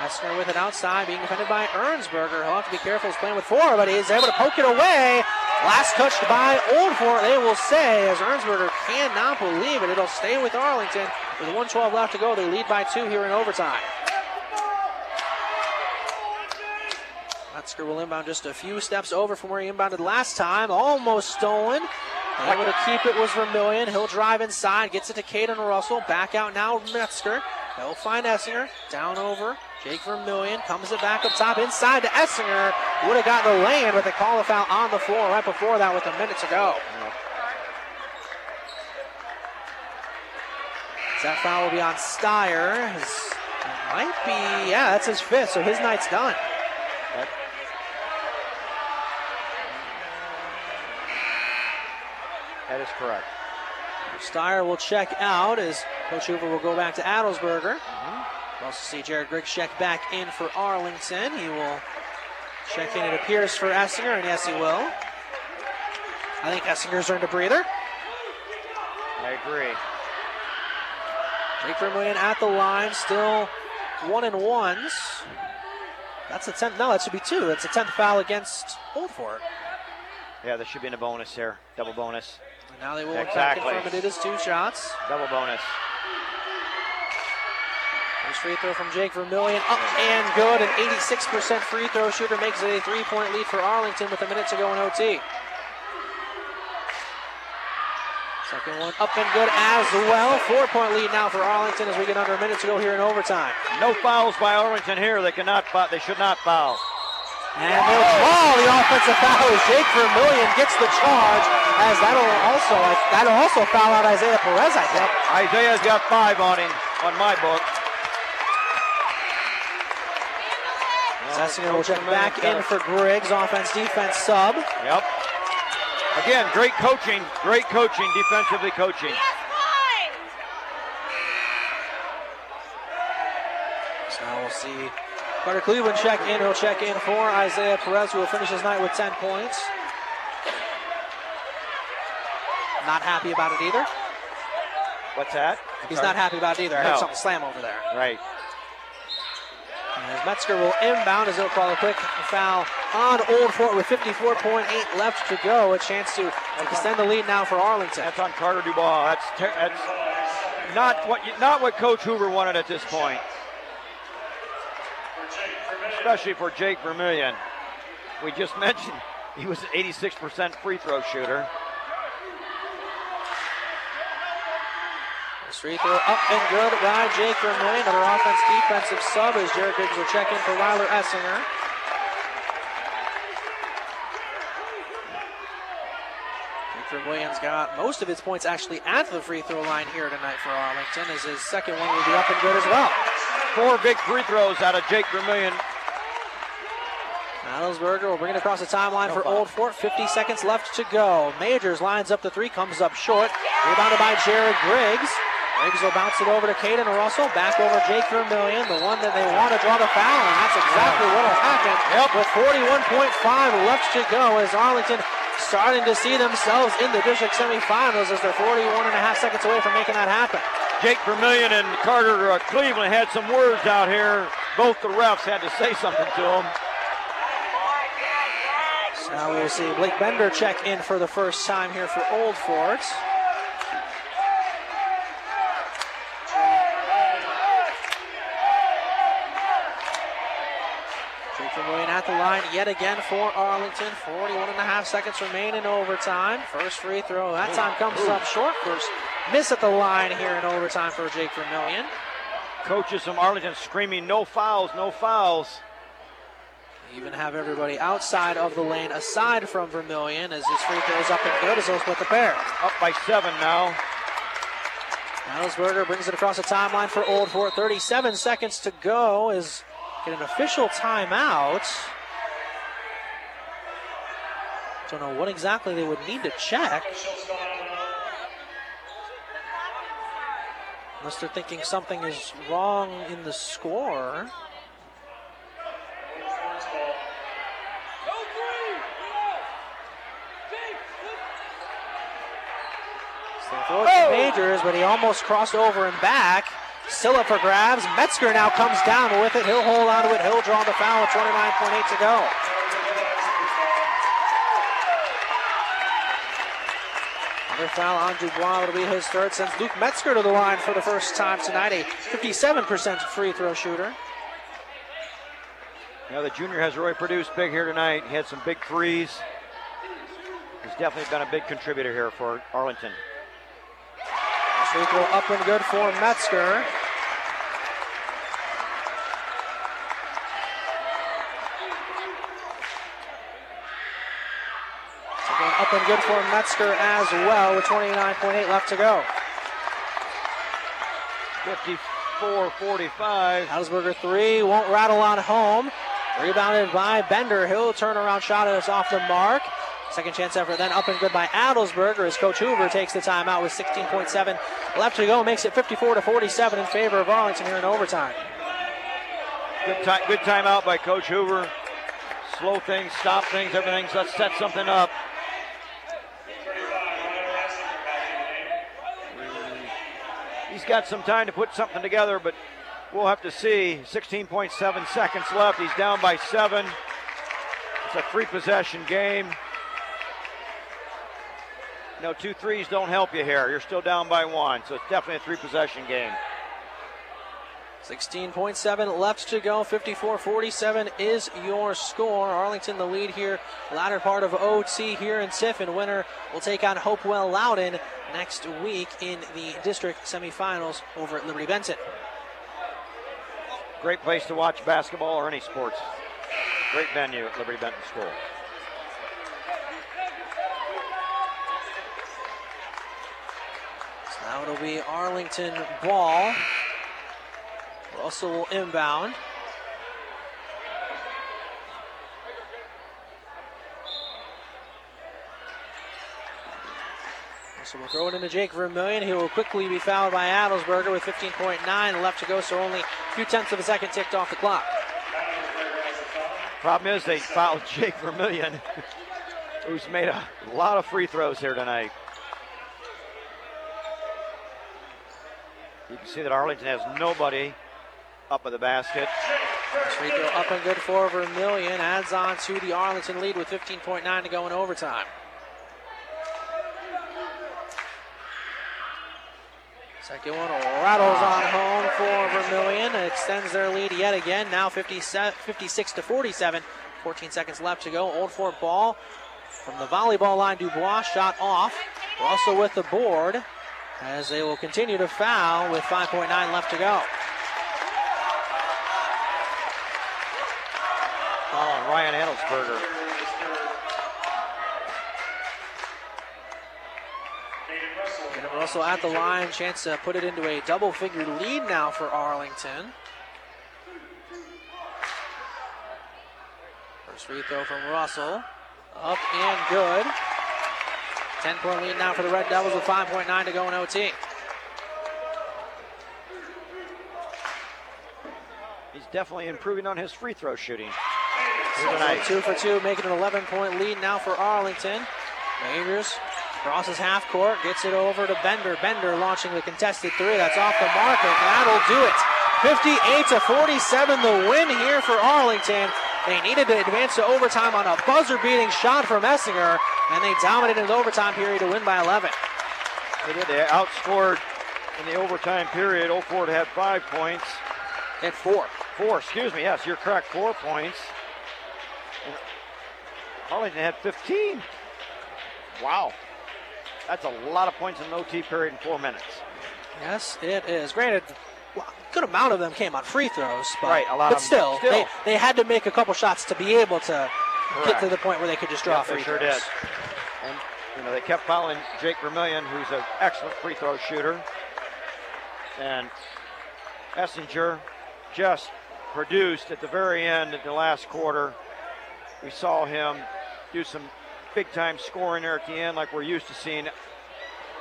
Metzger with it outside, being defended by Ernsberger. He'll have to be careful. He's playing with four, but he's able to poke it away. Last touched by Old Fort, they will say, as Ernsberger cannot believe it. It'll stay with Arlington. With 112 left to go, they lead by two here in overtime. Metzger will inbound just a few steps over from where he inbounded last time. Almost stolen. Able to keep it was Vermillion. He'll drive inside, gets it to Caden Russell. Back out now, Metzger. He'll find Essinger. Down over. Jake Vermillion comes it back up top inside to Essinger. Would have got the lane, but they call a foul on the floor right before that with a minute to go. That foul will be on Steyer. His, might be, yeah, that's his fifth, so his night's done. That is correct. Steyer will check out as Coach Hoover will go back to Adelsberger. Mm-hmm. We'll also see Jared Griggs check back in for Arlington. He will check in, it appears, for Essinger, and yes, he will. I think Essinger's earned a breather. I agree. Jake Vermillion at the line, still one and ones. That's the tenth. No, that should be two. That's the tenth foul against Old Fort. Yeah, there should be a bonus here. Double bonus. And now they will exactly. confirm it. It is two shots. Double bonus. First free throw from Jake Vermillion. Up and good. An 86% free throw shooter makes it a three point lead for Arlington with a minute to go in OT. Second one up and good as well. Four point lead now for Arlington as we get under a minute to go here in overtime. No fouls by Arlington here. They cannot They should not foul. And they'll draw the offensive foul as Jake Vermillion gets the charge as that'll also that'll also foul out Isaiah Perez, I think. Isaiah's got five on him on my book. Essinger will check back in for Griggs, offense defense sub. Yep. Again, great coaching, great coaching, defensively coaching. So now we'll see Carter Cleveland check in. He'll check in for Isaiah Perez, who will finish his night with 10 points. Not happy about it either. What's that? He's not happy about it either. I heard something slam over there. Right. And Metzger will inbound as he'll call a quick foul on Old Fort with 54.8 left to go. A chance to extend the lead now for Arlington. That's on Carter Dubois. That's, ter- that's not what you, not what Coach Hoover wanted at this point especially for Jake Vermillion. We just mentioned he was an 86% free throw shooter. Free throw up and good by Jake Vermillion. Another offense defensive sub as Jared Griggs will check in for Ryler Essinger. Jake Vermillion's got most of his points actually at the free throw line here tonight for Arlington, as his second one will be up and good as well. Four big free throws out of Jake Vermillion Adelsberger will bring it across the timeline no for Old Fort. 50 seconds left to go. Majors lines up the three, comes up short. Rebounded by Jared Griggs. Riggs will bounce it over to Caden Russell, back over Jake Vermillion, the one that they want to draw the foul, and that's exactly what will happen. Yep. With 41.5 left to go as Arlington starting to see themselves in the district semifinals as they're 41 and a half seconds away from making that happen. Jake Vermillion and Carter uh, Cleveland had some words out here. Both the refs had to say something to them. Now we'll see Blake Bender check in for the first time here for Old Fort. Vermillion at the line yet again for Arlington. 41 and a half seconds remain in overtime. First free throw. That time comes up short. First miss at the line here in overtime for Jake Vermillion. Coaches from Arlington screaming, no fouls, no fouls. Even have everybody outside of the lane aside from Vermillion as his free throw is up and good as they'll split the pair. Up by seven now. Adelsberger brings it across the timeline for Old Fort. 37 seconds to go is get an official timeout. Don't know what exactly they would need to check. Unless they're thinking something is wrong in the score. So throw it to Majors, but he almost crossed over and back. Still up for grabs. Metzger now comes down with it. He'll hold on to it. He'll draw the foul with 29.8 to go. Another foul on Dubois. It'll be his third since Luke Metzger to the line for the first time tonight. A 57% free throw shooter. Now the junior has really produced big here tonight. He had some big threes. He's definitely been a big contributor here for Arlington. Free throw up and good for Metzger. Up and good for Metzger as well with 29.8 left to go. 54-45. Adelsberger three won't rattle on home. Rebounded by Bender. He'll turn around shot is off the mark. Second chance effort, then up and good by Adelsberger as Coach Hoover takes the timeout with 16.7 left to go. Makes it 54 to 47 in favor of Arlington here in overtime. Good time, good timeout by Coach Hoover. Slow things, stop things, everything. Let's set something up. He's got some time to put something together, but we'll have to see. 16.7 seconds left. He's down by seven. It's a three possession game. No, two threes don't help you here. You're still down by one, so it's definitely a three possession game. 16.7 left to go. 54 47 is your score. Arlington the lead here. Latter part of OT here in Tiffin. Winner will take on Hopewell Loudon next week in the district semifinals over at Liberty Benton. Great place to watch basketball or any sports. Great venue at Liberty Benton School. Now it'll be Arlington ball. Russell will inbound. So we'll throw it into Jake Vermillion. He will quickly be fouled by Adelsberger with 15.9 left to go, so only a few tenths of a second ticked off the clock. Problem is, they fouled Jake Vermillion, who's made a lot of free throws here tonight. You can see that Arlington has nobody up at the basket. Free throw up and good for Vermillion. Adds on to the Arlington lead with 15.9 to go in overtime. Second one rattles on home for Vermillion. Extends their lead yet again. Now 56 to 47. 14 seconds left to go. Old Fort ball from the volleyball line. Dubois shot off. Russell with the board as they will continue to foul with 5.9 left to go. Oh, Ryan Adelsberger. Russell at the line, chance to put it into a double figure lead now for Arlington. First free throw from Russell. Up and good. 10 point lead now for the Red Devils with 5.9 to go in OT. He's definitely improving on his free throw shooting. Tonight. Two for two, making an 11 point lead now for Arlington. Angers crosses half court, gets it over to Bender. Bender launching the contested three. That's off the mark, and that'll do it. 58 to 47, the win here for Arlington. They needed to advance to overtime on a buzzer beating shot from Essinger, and they dominated the overtime period to win by 11. They did. They outscored in the overtime period. Old had five points. And four. Four, excuse me. Yes, you're correct. Four points. And Arlington had 15. Wow. That's a lot of points in an OT period in four minutes. Yes, it is. Granted, a good amount of them came on free throws, but, Right, a lot but of them, still, still. They, they had to make a couple shots to be able to get to the point where they could just draw Yeah, free they sure throws. did. And you know they kept fouling Jake Vermillion, who's an excellent free throw shooter, and Essinger just produced at the very end of the last quarter. We saw him do some big time scoring there at the end, like we're used to seeing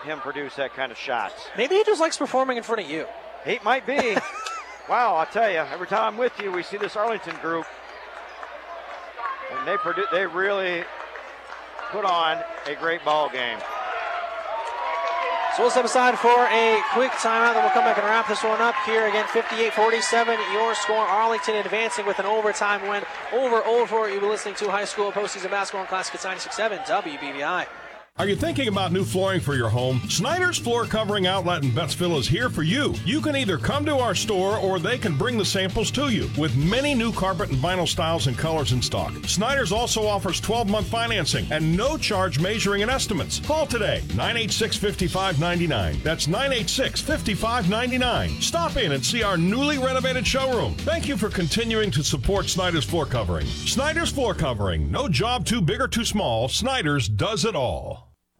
him produce that kind of shots. Maybe he just likes performing in front of you. He might be. wow, I'll tell you, every time I'm with you, we see this Arlington group, and they produ- they really put on a great ball game. So we'll step aside for a quick timeout, then we'll come back and wrap this one up here. Again, 58-47, your score. Arlington advancing with an overtime win over Old Fort. You'll be listening to high school postseason basketball on Classic at 96.7 WBVI. Are you thinking about new flooring for your home? Snyder's Floor Covering Outlet in Bettsville is here for you. You can either come to our store or they can bring the samples to you with many new carpet and vinyl styles and colors in stock. Snyder's also offers 12 month financing and no charge measuring and estimates. Call today 986 5599. That's 986 5599. Stop in and see our newly renovated showroom. Thank you for continuing to support Snyder's Floor Covering. Snyder's Floor Covering. No job too big or too small. Snyder's does it all.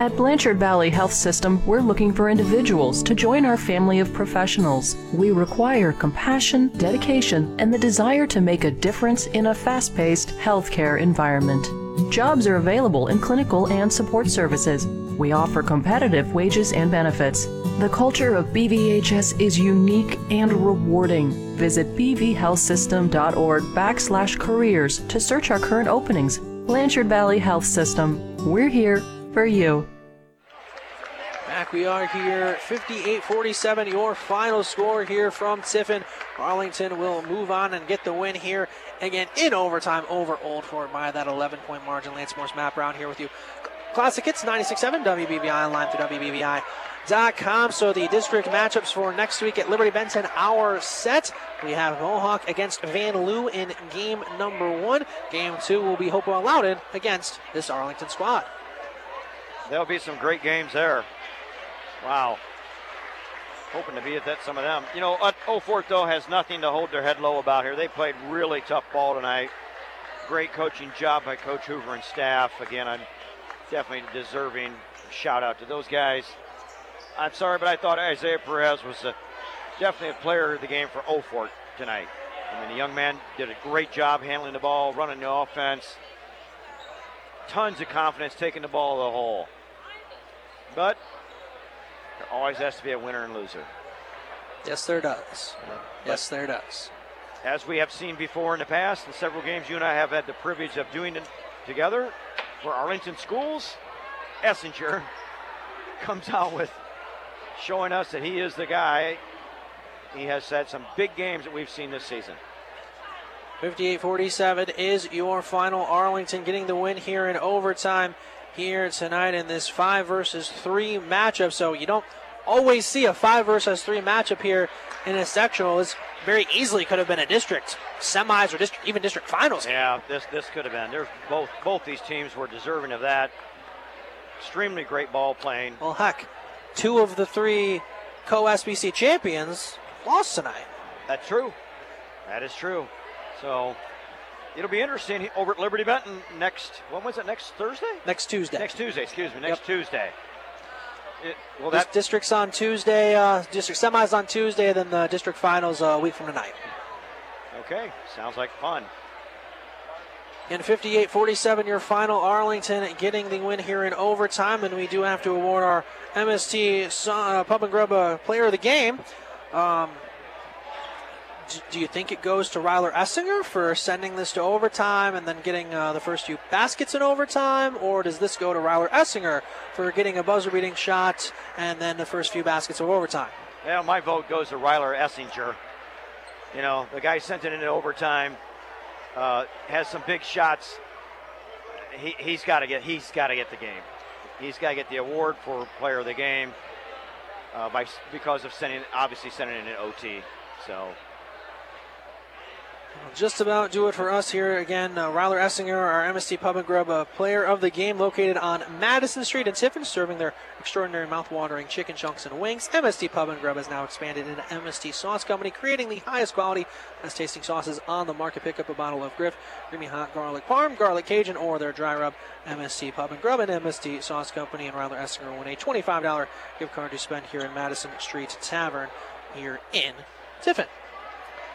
At Blanchard Valley Health System, we're looking for individuals to join our family of professionals. We require compassion, dedication, and the desire to make a difference in a fast paced healthcare environment. Jobs are available in clinical and support services. We offer competitive wages and benefits. The culture of BVHS is unique and rewarding. Visit bvhealthsystem.org backslash careers to search our current openings. Blanchard Valley Health System. We're here for you. Back we are here, 58-47, your final score here from Tiffin. Arlington will move on and get the win here again in overtime over Old Fort by that 11-point margin. Lance Morse, Matt Brown here with you. Classic Hits 96.7 WBVI online through WBVI.com. So the district matchups for next week at Liberty Benton, our set. We have Mohawk against Vanlue in game number one. Game two will be Hopewell Loudon against this Arlington squad. There'll be some great games there. Wow. Hoping to be at that some of them. You know, uh, Old Fort though has nothing to hold their head low about here. They played really tough ball tonight. Great coaching job by Coach Hoover and staff. Again, I'm definitely deserving shout out to those guys. I'm sorry, but I thought Isaiah Perez was a, definitely a player of the game for Old Fort tonight. I mean, the young man did a great job handling the ball, running the offense. Tons of confidence taking the ball to the hole. But there always has to be a winner and loser. Yes, there does. Yes, there does. As we have seen before in the past, in several games you and I have had the privilege of doing it together for Arlington Schools, Essinger comes out with showing us that he is the guy he has had some big games that we've seen this season. 58-47 is your final. Arlington getting the win here in overtime here tonight in this five versus three matchup. So you don't always see a five versus three matchup here in a sectional. This very easily could have been a district semis or district, even district finals. Yeah, this this could have been. There's both both these teams were deserving of that. Extremely great ball playing. Well, heck, two of the three co-SBC champions lost tonight. That's true. That is true. So it'll be interesting over at Liberty Benton next. When was it? Next Thursday? Next Tuesday. Next Tuesday. Excuse me. Next Yep. Tuesday. It, well, that district's on Tuesday. Uh, district semis on Tuesday, then the district finals uh, a week from tonight. okay. Sounds like fun. In 58-47, your final Arlington getting the win here in overtime, and we do have to award our MST uh, Pub and Grub uh, Player of the Game. Um, do you think it goes to Ryler Essinger for sending this to overtime and then getting uh, the first few baskets in overtime, or does this go to Ryler Essinger for getting a buzzer-beating shot and then the first few baskets of overtime? Well, my vote goes to Ryler Essinger. You know, the guy sent it into overtime. Uh, has some big shots. He, he's got to get. He's got to get the game. He's got to get the award for player of the game uh, by because of sending obviously sending it in OT. So Just about do it for us here again. Uh, Ryler Essinger, our MST Pub and Grub uh, player of the game, located on Madison Street in Tiffin, serving their extraordinary mouth-watering chicken chunks and wings. MST Pub and Grub has now expanded into MST Sauce Company, creating the highest quality, best tasting sauces on the market. Pick up a bottle of Griff, creamy hot garlic parm, garlic Cajun, or their dry rub. MST Pub and Grub and MST Sauce Company and Ryler Essinger win a $25 gift card to spend here in Madison Street Tavern here in Tiffin.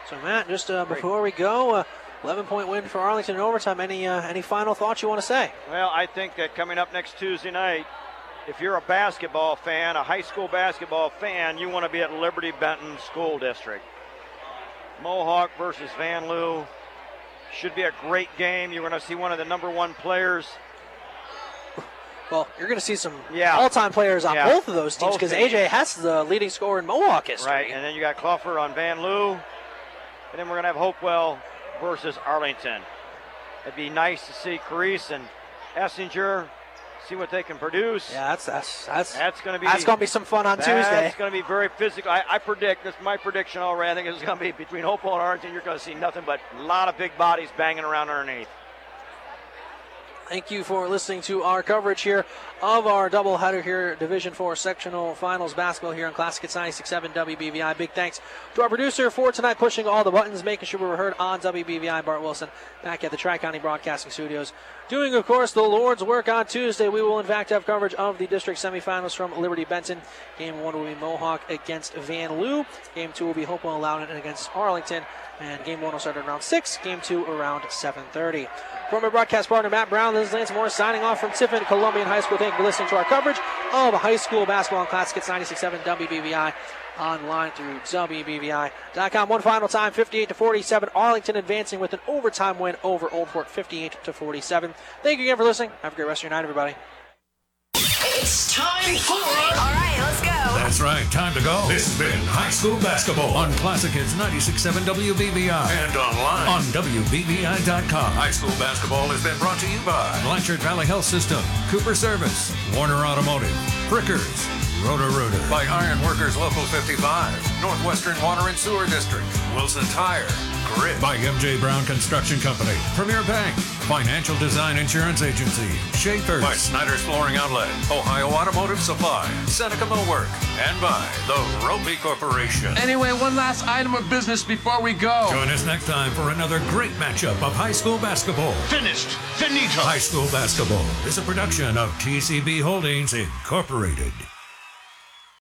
So Matt, just uh, before we go, uh, 11 point win for Arlington in overtime. Any uh, any final thoughts you want to say? Well, I think that coming up next Tuesday night, if you're a basketball fan, a high school basketball fan, you want to be at Liberty Benton School District. Mohawk versus Vanlue should be a great game. You're going to see one of the number one players. Well, you're going to see some Yeah. all-time players on Yeah. both of those teams because. AJ Hess is the leading scorer in Mohawk history. Right, and then you got Clougher on Vanlue. And then we're going to have Hopewell versus Arlington. It'd be nice to see Carice and Essinger, see what they can produce. Yeah, that's that's that's that's going to be that's gonna be some fun on that's Tuesday. It's going to be very physical. I, I predict this is my prediction already. I think it's going to be between Hopewell and Arlington. You're going to see nothing but a lot of big bodies banging around underneath. Thank you for listening to our coverage here of our doubleheader here, Division Four sectional finals basketball here on Classic Hits 96.7 WBVI. Big thanks to our producer for tonight, pushing all the buttons, making sure we were heard on WBVI. Bart Wilson back at the Tri County Broadcasting Studios, doing, of course, the Lord's work on Tuesday. We will, in fact, have coverage of the district semifinals from Liberty Benton. Game one will be Mohawk against Vanlue. Game two will be Hopewell Loudon against Arlington. And game one will start at around 6, game two around 7.30. For my broadcast partner, Matt Brown, this is Lance Moore signing off from Tiffin Columbian High School. Thank you for listening to our coverage of high school basketball and classic. It's 96.7 WBVI online through WBVI.com. One final time, 58 to 47. Arlington advancing with an overtime win over Old Fort, 58 to 47. Thank you again for listening. Have a great rest of your night, everybody. It's time for. All right, let's go. That's right, time to go. This has been High School Basketball on Classic Hits 96.7 WBVI and online on WBVI.com. High School Basketball has been brought to you by Blanchard Valley Health System, Cooper Service, Warner Automotive, Frickers, Roto Rooter, by Iron Workers Local 55, Northwestern Water and Sewer District, Wilson Tire, Grit, by MJ Brown Construction Company, Premier Bank, Financial Design Insurance Agency, Schaefer's, by Snyder's Flooring Outlet, Ohio Automotive Supply, Seneca Millwork, and by the Roppe Corporation. Anyway, one last item of business before we go. Join us next time for another great matchup of high school basketball. Finished. Finito. High school basketball is a production of TCB Holdings Incorporated.